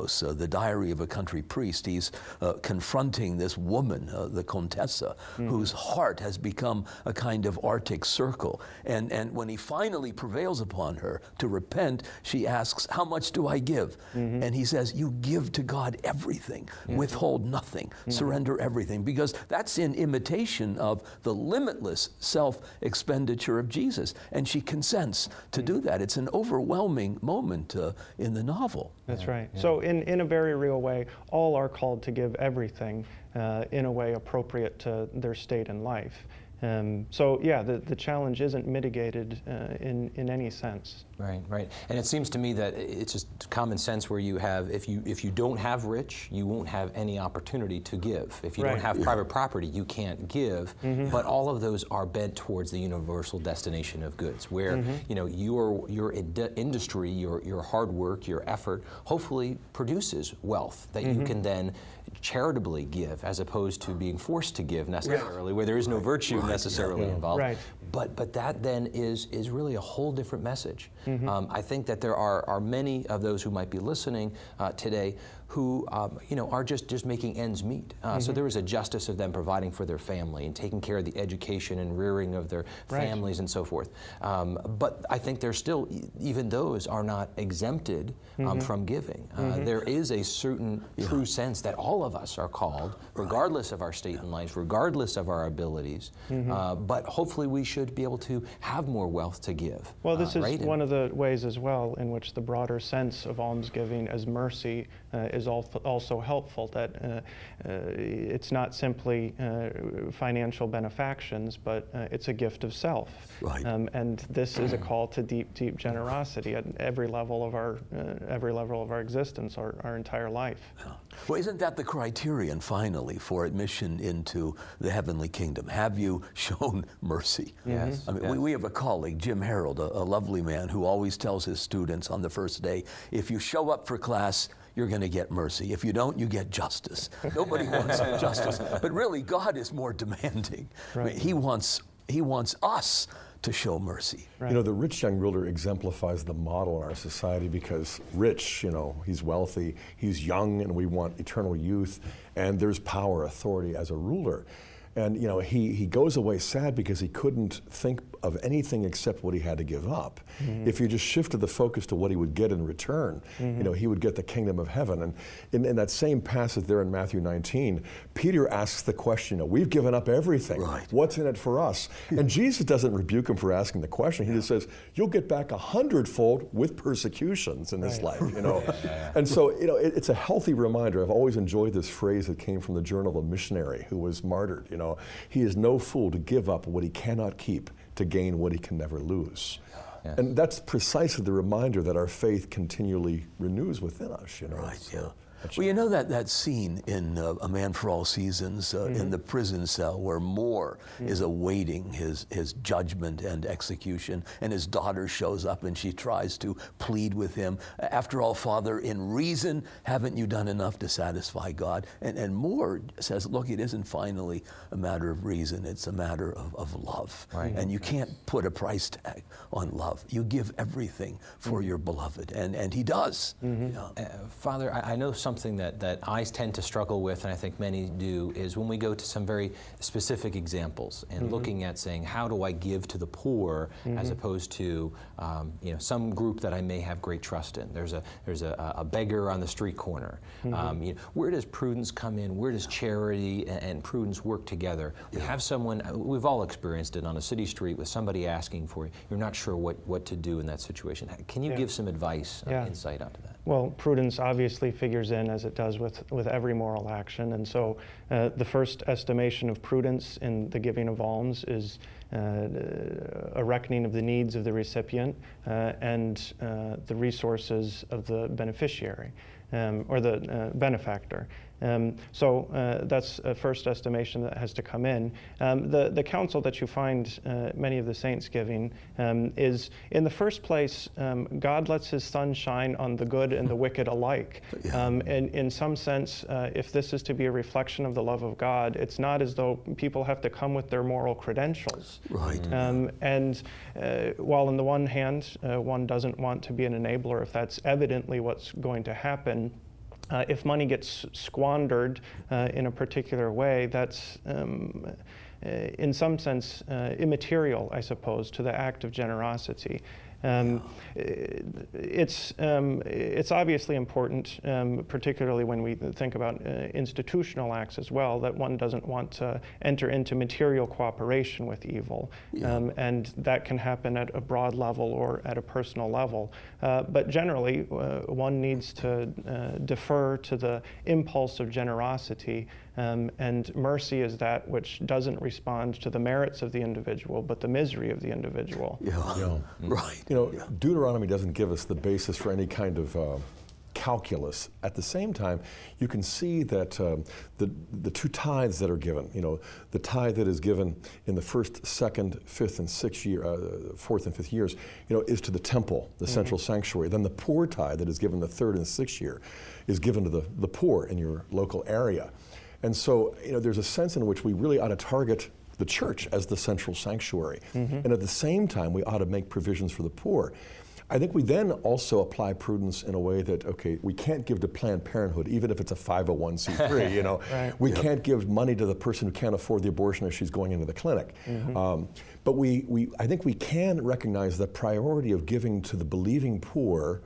Speaker 3: Bernanos uh, the Diary of a Country Priest. He's uh, confronting this woman, uh, the Contessa, mm-hmm. whose heart has become a kind of Arctic circle. And, and when he finally prevails upon her to repent, she asks, How much do I give? Mm-hmm. And he says, You give to God everything, withhold nothing, mm-hmm. surrender everything, because that's in imitation of the limitless self expenditure of Jesus. And she consents to do that. It's an overwhelming moment uh, in the novel.
Speaker 2: That's yeah. right. Yeah. So, in, in a very real way, all are called to give everything uh, in a way appropriate to their state in life. Um, so yeah, the, the challenge isn't mitigated uh, in, in any sense.
Speaker 1: Right, right. And it seems to me that it's just common sense where you have, if you, if you don't have rich, you won't have any opportunity to give. If you
Speaker 2: Right.
Speaker 1: don't have private property, you can't give. But all of those are bent towards the universal destination of goods, where you know your your ind- industry, your your hard work, your effort, hopefully produces wealth that you can then charitably give, as opposed to being forced to give necessarily, where there is no virtue necessarily involved.
Speaker 2: Right.
Speaker 1: But but that then is is really a whole different message. Um, I think that there are are many of those who might be listening uh, today who um, you know are just just making ends meet. Uh, So there is a justice of them providing for their family and taking care of the education and rearing of their
Speaker 2: Right.
Speaker 1: families and so forth. Um, but I think there's still even those are not exempted um, from giving. Uh, there is a certain true sense that all of us are called, regardless of our state in life, regardless of our abilities. Uh, but hopefully we should be able to have more wealth to give.
Speaker 2: Well, this
Speaker 1: uh,
Speaker 2: is
Speaker 1: right? And-
Speaker 2: one of the ways as well in which the broader sense of almsgiving as mercy uh, is also helpful. That uh, uh, it's not simply uh, financial benefactions, but uh, it's a gift of self.
Speaker 3: Right.
Speaker 2: Um, and this is a call to deep, deep generosity at every level of our uh, every level of our existence, our, our entire life.
Speaker 3: Well, isn't that the criterion finally for admission into the heavenly kingdom? Have you [laughs] shown mercy?
Speaker 1: Yes,
Speaker 3: I mean,
Speaker 1: yes.
Speaker 3: we, we have a colleague, Jim Harold, a, a lovely man who always tells his students on the first day if you show up for class, you're going to get mercy. If you don't, you get justice. Nobody wants [laughs] justice. But really, God is more demanding. I mean, he, wants, he wants us to show mercy.
Speaker 2: Right.
Speaker 4: You know, the rich young ruler exemplifies the model in our society because rich, you know, he's wealthy, he's young, and we want eternal youth, and there's power, authority as a ruler. And, you know, he, he goes away sad because he couldn't think of anything except what he had to give up. Mm-hmm. If you just shifted the focus to what he would get in return, you mm-hmm. know, he would get the kingdom of heaven. And in, in that same passage there in Matthew 19, Peter asks the question, you know, we've given up everything.
Speaker 3: Right.
Speaker 4: What's in it for us? And Jesus doesn't rebuke him for asking the question. He just says, "You'll get back a hundredfold with persecutions in this life." You know, [laughs] and so you know, it, it's a healthy reminder. I've always enjoyed this phrase that came from the Journal of a Missionary who was martyred. You know, he is no fool to give up what he cannot keep to gain what he can never lose.
Speaker 1: Yeah.
Speaker 4: And that's precisely the reminder that our faith continually renews within us. You know,
Speaker 3: Right,
Speaker 4: So
Speaker 3: yeah. Well, you know that, that scene in uh, A Man for All Seasons uh, in the prison cell where More is awaiting his, his judgment and execution, and his daughter shows up and she tries to plead with him. After all, Father, in reason, haven't you done enough to satisfy God? And, and More says, Look, it isn't finally a matter of reason, it's a matter of, of love.
Speaker 1: Right.
Speaker 3: And you can't put a price tag on love. You give everything for your beloved, and, and he does. Yeah.
Speaker 1: Uh, Father, I, I know something that, that I tend to struggle with, and I think many do, is when we go to some very specific examples and looking at saying, how do I give to the poor, as opposed to um, you know some group that I may have great trust in. There's a there's a, a beggar on the street corner. Um, you know, where does prudence come in? Where does charity and, and prudence work together? We have someone uh, we've all experienced it on a city street with somebody asking for you. You're not sure what, what to do in that situation. Can you
Speaker 2: Yeah.
Speaker 1: give some advice, uh,
Speaker 2: Yeah.
Speaker 1: insight onto that?
Speaker 2: Well, prudence obviously figures in as it does with, with every moral action. And so uh, the first estimation of prudence in the giving of alms is uh, a reckoning of the needs of the recipient uh, and uh, the resources of the beneficiary um, or the uh, benefactor. Um, so uh, that's a first estimation that has to come in. Um, the, the counsel that you find uh, many of the saints giving um, is, in the first place, um, God lets His sun shine on the good and the wicked alike. [laughs] Um, and in some sense, uh, if this is to be a reflection of the love of God, it's not as though people have to come with their moral credentials.
Speaker 3: Right.
Speaker 2: Um, and uh, while on the one hand, uh, one doesn't want to be an enabler if that's evidently what's going to happen, uh, if money gets squandered uh, in a particular way, that's um, uh, in some sense uh, immaterial, I suppose, to the act of generosity. Um, it's, um, it's obviously important, um, particularly when we think about uh, institutional acts as well, that one doesn't want to enter into material cooperation with evil. Um, and that can happen at a broad level or at a personal level. Uh, but generally, uh, one needs to uh, defer to the impulse of generosity Um, and mercy is that which doesn't respond to the merits of the individual, but the misery of the individual.
Speaker 3: Yeah.
Speaker 4: Yeah.
Speaker 3: Right.
Speaker 4: You know, Deuteronomy doesn't give us the basis for any kind of uh, calculus. At the same time, you can see that um, the, the two tithes that are given, you know, the tithe that is given in the first, second, fifth, and sixth year, uh, fourth and fifth years, you know, is to the temple, the central sanctuary. Then the poor tithe that is given the third and sixth year is given to the, the poor in your local area. And so, you know, there's a sense in which we really ought to target the church as the central sanctuary. And at the same time, we ought to make provisions for the poor. I think we then also apply prudence in a way that, okay, we can't give to Planned Parenthood, even if it's a 501c3, [laughs] you know. We can't give money to the person who can't afford the abortion as she's going into the clinic. Um, but we, we, I think we can recognize the priority of giving to the believing poor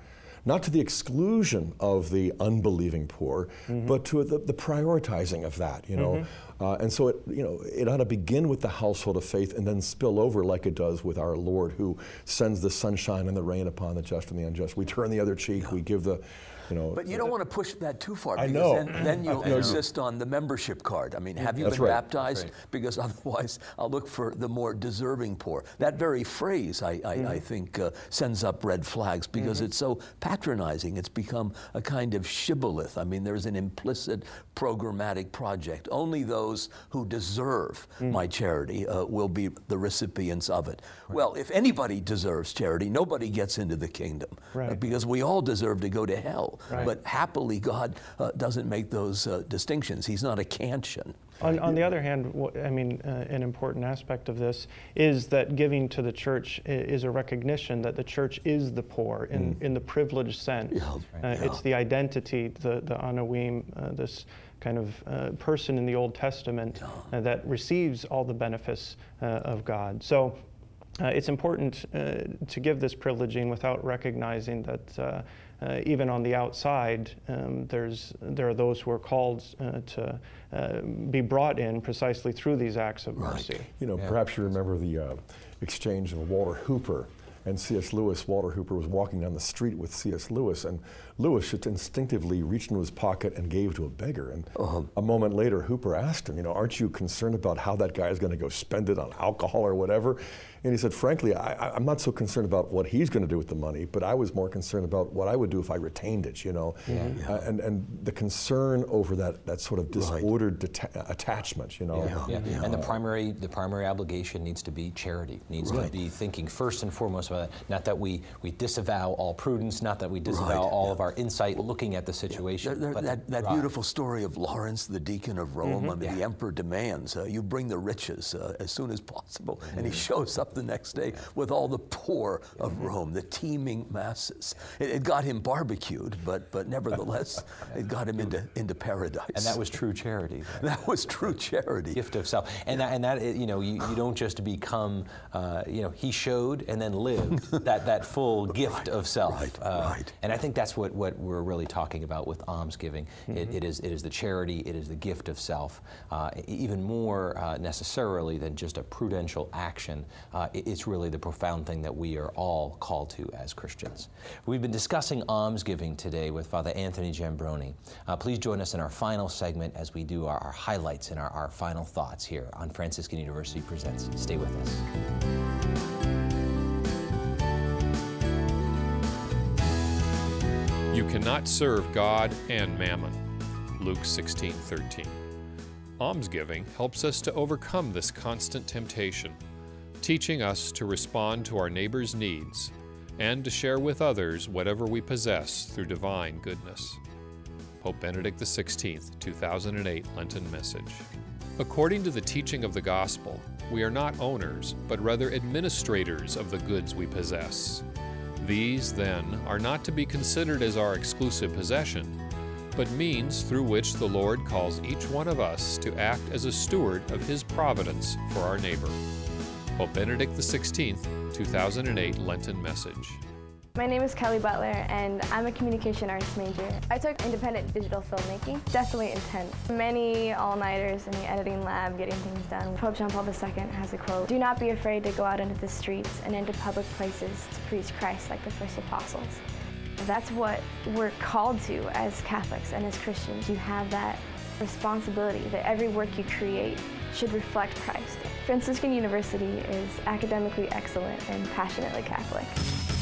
Speaker 4: not to the exclusion of the unbelieving poor, but to the, the prioritizing of that, you know. Uh, and so it, you know, it ought to begin with the household of faith and then spill over like it does with our Lord who sends the sunshine and the rain upon the just and the unjust. We turn the other cheek, we give the, you know.
Speaker 3: But you don't want to push that too far
Speaker 4: I
Speaker 3: because
Speaker 4: know.
Speaker 3: then, then you'll insist on the membership card. I mean, have you
Speaker 4: That's
Speaker 3: been
Speaker 4: right.
Speaker 3: baptized? Because [laughs] otherwise, I'll look for the more deserving poor. That very phrase, I, I, I think, uh, sends up red flags because it's so patronizing. It's become a kind of shibboleth. I mean, there's an implicit programmatic project. Only those who deserve my charity uh, will be the recipients of it. Well, if anybody deserves charity, nobody gets into the kingdom uh,
Speaker 2: Right.
Speaker 3: because we all deserve to go to hell.
Speaker 2: Right.
Speaker 3: But happily, God uh, doesn't make those uh, distinctions. He's not a Kantian.
Speaker 2: On, on the other hand, I mean, uh, an important aspect of this is that giving to the church is a recognition that the church is the poor in, in the privileged sense.
Speaker 3: Yeah,
Speaker 2: Uh, It's the identity, the, the Anawim, uh, this kind of uh, person in the Old Testament uh, that receives all the benefits uh, of God. So uh, it's important uh, to give this privileging without recognizing that uh, even on the outside, um, there's, there are those who are called uh, to uh, be brought in precisely through these acts of mercy.
Speaker 4: You know, perhaps you remember the uh, exchange of Walter Hooper and C.S. Lewis. Walter Hooper was walking down the street with C.S. Lewis, and Lewis just instinctively reached into his pocket and gave to a beggar. And a moment later, Hooper asked him, "You know, aren't you concerned about how that guy is going to go spend it on alcohol or whatever?" And he said, "Frankly, I, I- I'm not so concerned about what he's going to do with the money, but I was more concerned about what I would do if I retained it. You know, Uh, and and the concern over that that sort of disordered deta- attachment. You know."
Speaker 1: Yeah. And the primary the primary obligation needs to be charity. Needs to be thinking first and foremost about that. Not that we, we disavow all prudence, not that we disavow
Speaker 3: Right.
Speaker 1: all of our insight looking at the situation. But
Speaker 3: that that
Speaker 1: right.
Speaker 3: beautiful story of Lawrence, the deacon of Rome. I mean, the emperor demands uh, you bring the riches uh, as soon as possible, and he shows up the next day with all the poor of Rome, the teeming masses. It, it got him barbecued, but but nevertheless, [laughs] it got him into into paradise.
Speaker 1: And that was true charity. [laughs]
Speaker 3: that was true charity.
Speaker 1: gift of self and that, and that you know you, you don't just become uh, you know he showed and then lived [laughs] that that full gift of self
Speaker 3: right,
Speaker 1: Uh,
Speaker 3: right.
Speaker 1: and I think that's what, what we're really talking about with almsgiving. It, it is it is the charity it is the gift of self uh, even more uh, necessarily than just a prudential action. Uh, it- it's really the profound thing that we are all called to as Christians. We've been discussing almsgiving today with Father Anthony Giambrone. Uh, please join us in our final segment as we do our, our highlights and our, our final thoughts here on Franciscan University Presents. Stay with us.
Speaker 5: You cannot serve God and mammon. Luke 16:13. Almsgiving helps us to overcome this constant temptation, teaching us to respond to our neighbor's needs and to share with others whatever we possess through divine goodness. Pope Benedict XVI, 2008 Lenten Message. According to the teaching of the Gospel, we are not owners, but rather administrators of the goods we possess. These, then, are not to be considered as our exclusive possession, but means through which the Lord calls each one of us to act as a steward of His providence for our neighbor. Pope Benedict XVI, 2008 Lenten Message.
Speaker 8: My name is Kelly Butler, and I'm a communication arts major. I took independent digital filmmaking. Definitely intense. Many all-nighters in the editing lab getting things done. Pope John Paul II has a quote, Do not be afraid to go out into the streets and into public places to preach Christ like the first apostles. That's what we're called to as Catholics and as Christians. You have that responsibility that every work you create should reflect Christ. Franciscan University is academically excellent and passionately Catholic.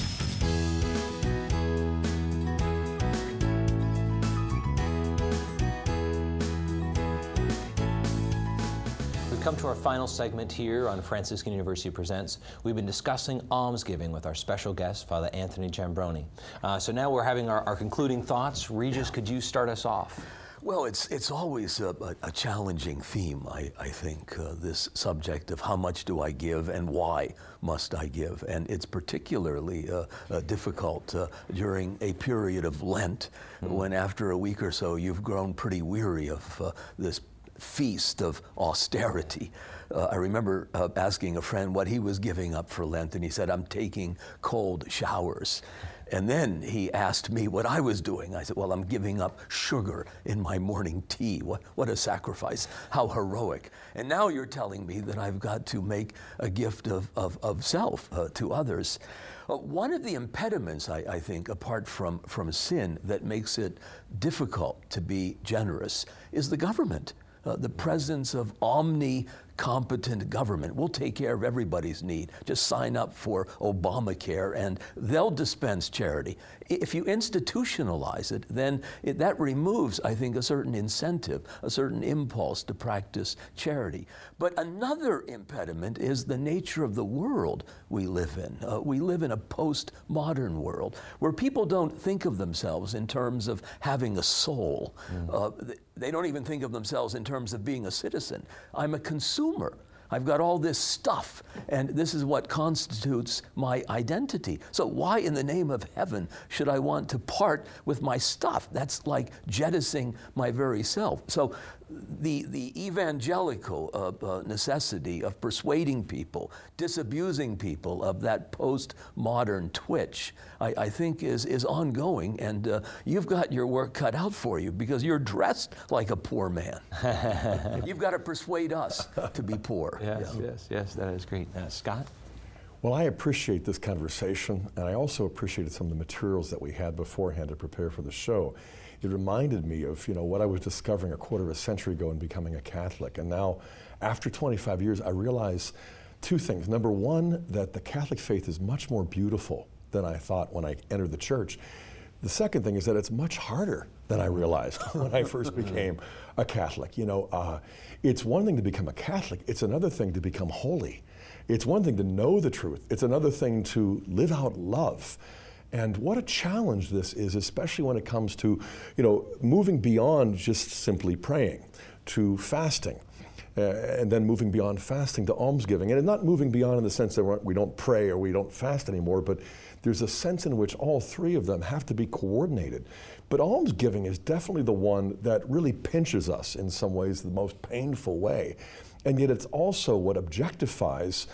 Speaker 1: Come to our final segment here on Franciscan University Presents. We've been discussing almsgiving with our special guest, Father Anthony Giambrone. Uh, so now we're having our, our concluding thoughts. Regis, could you start us off?
Speaker 3: Well, it's, it's always a, a, a challenging theme, I, I think, uh, this subject of how much do I give and why must I give. And it's particularly uh, uh, difficult uh, during a period of Lent mm-hmm. when, after a week or so, you've grown pretty weary of uh, this feast of austerity. Uh, I remember uh, asking a friend what he was giving up for Lent, and he said, I'm taking cold showers. And then he asked me what I was doing. I said, Well, I'm giving up sugar in my morning tea. What, what a sacrifice. How heroic. And now you're telling me that I've got to make a gift of, of, of self uh, to others. Uh, one of the impediments, I, I, think, apart from, from sin, that makes it difficult to be generous is the government. Uh, the presence of omni competent government will take care of everybody's need. Just sign up for Obamacare and they'll dispense charity. If you institutionalize it, then it, that removes, I think, a certain incentive, a certain impulse to practice charity. But another impediment is the nature of the world we live in. Uh, we live in a postmodern world where people don't think of themselves in terms of having a soul. Mm. Uh, they don't even think of themselves in terms of being a citizen. I'm a consumer. I've got all this stuff, and this is what constitutes my identity. So, why in the name of heaven should I want to part with my stuff? That's like jettisoning my very self. So, the, the evangelical uh, uh, necessity of persuading people, disabusing people of that postmodern twitch, I, I think is, is ongoing. And uh, you've got your work cut out for you because you're dressed like a poor man. [laughs] you've got to persuade us to be poor.
Speaker 1: Yes, yeah. yes, yes, that is great. Uh, Scott?
Speaker 4: Well, I appreciate this conversation, and I also appreciated some of the materials that we had beforehand to prepare for the show it reminded me of you know what I was discovering a quarter of a century ago in becoming a Catholic. And now, after 25 years, I realize two things. Number one, that the Catholic faith is much more beautiful than I thought when I entered the church. The second thing is that it's much harder than I realized [laughs] when I first [laughs] became a Catholic. You know, uh, it's one thing to become a Catholic; it's another thing to become holy. It's one thing to know the truth. It's another thing to live out love. And what a challenge this is, especially when it comes to, you know, moving beyond just simply praying to fasting. Uh, and then moving beyond fasting to almsgiving. And not moving beyond in the sense that we don't pray or we don't fast anymore, but there's a sense in which all three of them have to be coordinated. But almsgiving is definitely the one that really pinches us in some ways, the most painful way. And yet it's also what objectifies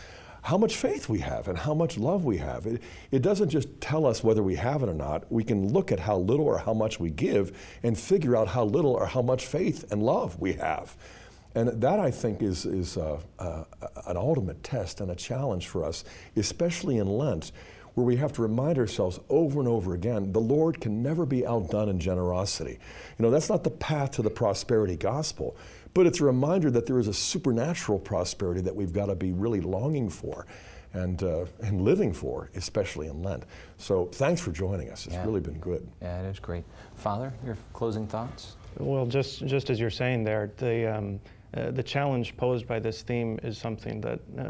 Speaker 4: how much faith we have and how much love we have. It, it doesn't just tell us whether we have it or not. We can look at how little or how much we give and figure out how little or how much faith and love we have. And that, I think, is, is uh, uh, an ultimate test and a challenge for us, especially in Lent, where we have to remind ourselves over and over again the Lord can never be outdone in generosity. You know, that's not the path to the prosperity gospel. But it's a reminder that there is a supernatural prosperity that we've got to be really longing for and, uh, and living for, especially in Lent. So thanks for joining us. It's yeah. really been good.
Speaker 1: Yeah, it is great. Father, your closing thoughts?
Speaker 2: Well, just, just as you're saying there, the, um, uh, the challenge posed by this theme is something that uh,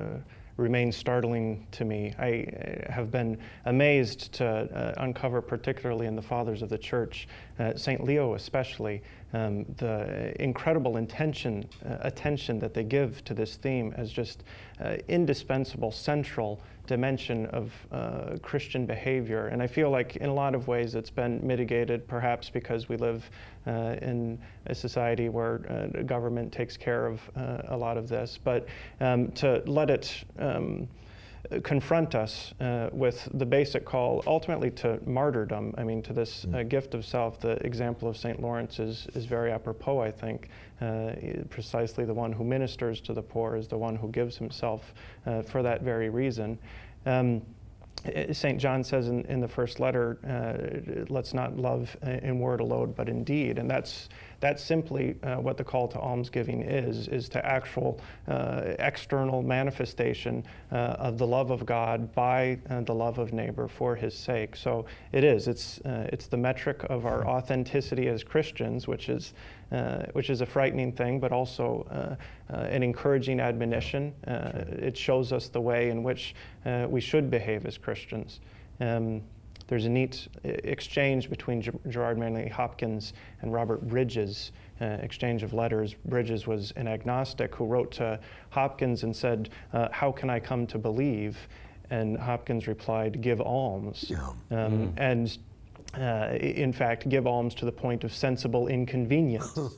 Speaker 2: remains startling to me. I uh, have been amazed to uh, uncover, particularly in the fathers of the church, uh, St. Leo especially, um, the incredible intention, uh, attention that they give to this theme as just uh, indispensable, central dimension of uh, Christian behavior. And I feel like in a lot of ways it's been mitigated, perhaps because we live uh, in a society where uh, government takes care of uh, a lot of this. But um, to let it um, confront us uh, with the basic call ultimately to martyrdom. I mean, to this uh, mm. gift of self. The example of St. Lawrence is, is very apropos, I think. Uh, precisely the one who ministers to the poor is the one who gives himself uh, for that very reason. Um, St. John says in, in the first letter, uh, let's not love in word alone, but in deed. And that's that's simply uh, what the call to almsgiving is, is to actual uh, external manifestation uh, of the love of God by uh, the love of neighbor for his sake. So it is, it's, uh, it's the metric of our authenticity as Christians, which is, which is a frightening thing, but also an encouraging admonition. it shows us the way in which we should behave as Christians. Um, there's a neat exchange between Gerard Manley Hopkins and Robert Bridges, uh, exchange of letters. Bridges was an agnostic who wrote to Hopkins and said, uh, How can I come to believe? And Hopkins replied, Give alms. Yeah. Um, mm. And uh, in fact, give alms to the point of sensible inconvenience. [laughs]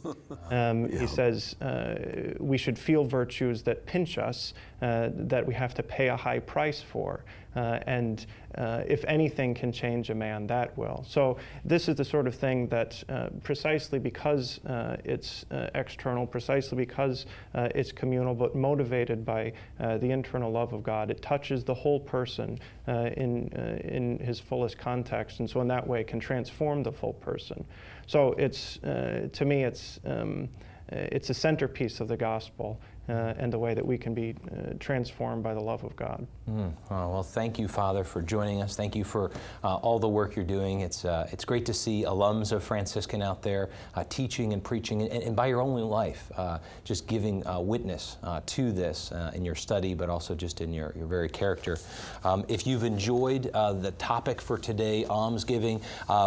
Speaker 2: Um, yeah. He says uh, we should feel virtues that pinch us, uh, that we have to pay a high price for. Uh, and uh, if anything can change a man, that will. So, this is the sort of thing that uh, precisely because uh, it's uh, external, precisely because uh, it's communal, but motivated by the internal love of God, it touches the whole person in, in his fullest context. And so, in that way, can transform the full person. So, it's, to me, it's, um, it's a centerpiece of the gospel uh, and the way that we can be uh, transformed by the love of God.
Speaker 1: Mm. Oh, well, thank you, Father, for joining us. Thank you for uh, all the work you're doing. It's, uh, it's great to see alums of Franciscan out there uh, teaching and preaching, and, and, by your own life, uh, just giving witness to this in your study, but also just in your, your very character. Um, if you've enjoyed the topic for today, almsgiving,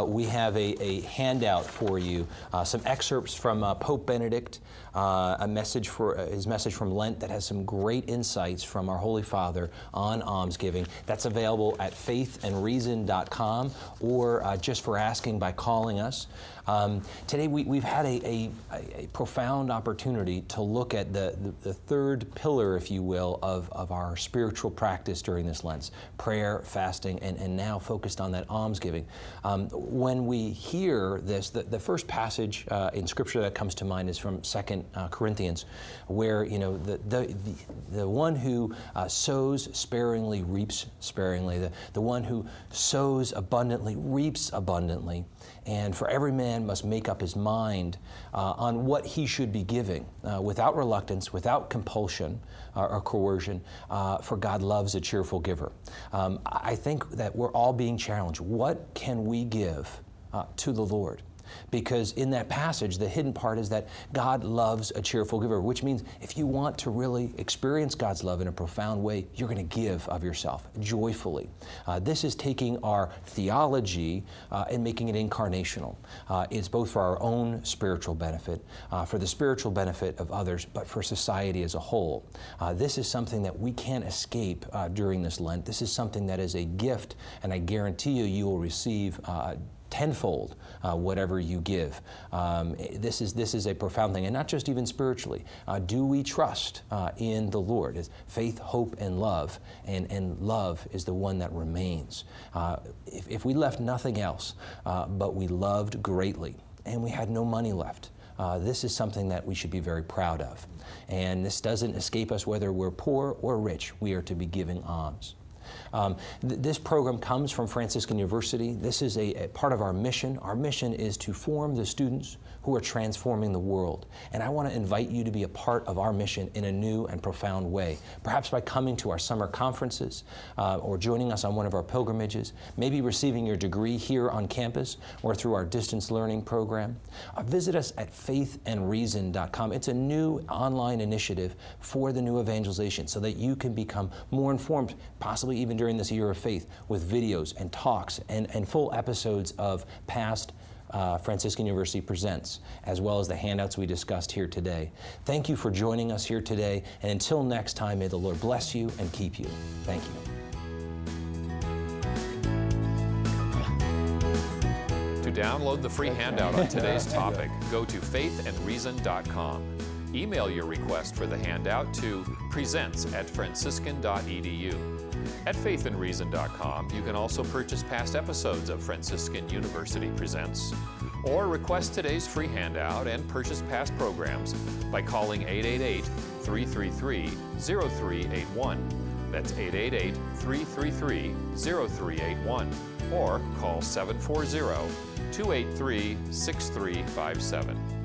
Speaker 1: we have a, a, handout for you, some excerpts from Pope Benedict, a message for his message message from Lent that has some great insights from our Holy Father on almsgiving. That's available at faithandreason.com or uh, just for asking by calling us. Um, today, we, have had a, a, a, profound opportunity to look at the, the, the, third pillar, if you will, of, of our spiritual practice during this Lent prayer, fasting, and, and now focused on that almsgiving. Um, when we hear this, the, the first passage uh, in Scripture that comes to mind is from Second uh, Corinthians, where you know the, the, the, the one who uh, sows sparingly reaps sparingly, the, the one who sows abundantly reaps abundantly and for every man must make up his mind uh, on what he should be giving uh, without reluctance, without compulsion uh, or coercion, uh, for God loves a cheerful giver. Um, I think that we're all being challenged. What can we give to the Lord? Because in that passage, the hidden part is that God loves a cheerful giver, which means if you want to really experience God's love in a profound way, you're going to give of yourself joyfully. Uh, this is taking our theology uh, and making it incarnational. Uh, it's both for our own spiritual benefit, uh, for the spiritual benefit of others, but for society as a whole. Uh, this is something that we can't escape uh, during this Lent. This is something that is a gift, and I guarantee you, you will receive tenfold uh, whatever you give. Um, this, is, this is a profound thing, and not just even spiritually. Uh, do we trust uh, in the Lord? It's faith, hope, and love, and, and love is the one that remains. Uh, if, if we left nothing else, uh, but we loved greatly, and we had no money left, uh, this is something that we should be very proud of. And this doesn't escape us whether we're poor or rich. We are to be giving alms. Um, th this program comes from Franciscan University. This is a, a, part of our mission. Our mission is to form the students who are transforming the world. And I want to invite you to be a part of our mission in a new and profound way. Perhaps by coming to our summer conferences uh, or joining us on one of our pilgrimages, maybe receiving your degree here on campus or through our distance learning program. Uh, visit us at faithandreason.com. It's a new online initiative for the new evangelization so that you can become more informed, possibly even during this year of faith, with videos and talks and, and full episodes of past uh, Franciscan University presents, as well as the handouts we discussed here today. Thank you for joining us here today, and until next time, may the Lord bless you and keep you. Thank you.
Speaker 5: To download the free handout on today's [laughs] topic, go to faithandreason.com. Email your request for the handout to presents at franciscan.edu. At faithandreason.com, you can also purchase past episodes of Franciscan University Presents, or request today's free handout and purchase past programs by calling 888 333 0381. That's 888 333 0381, or call 740 283 6357.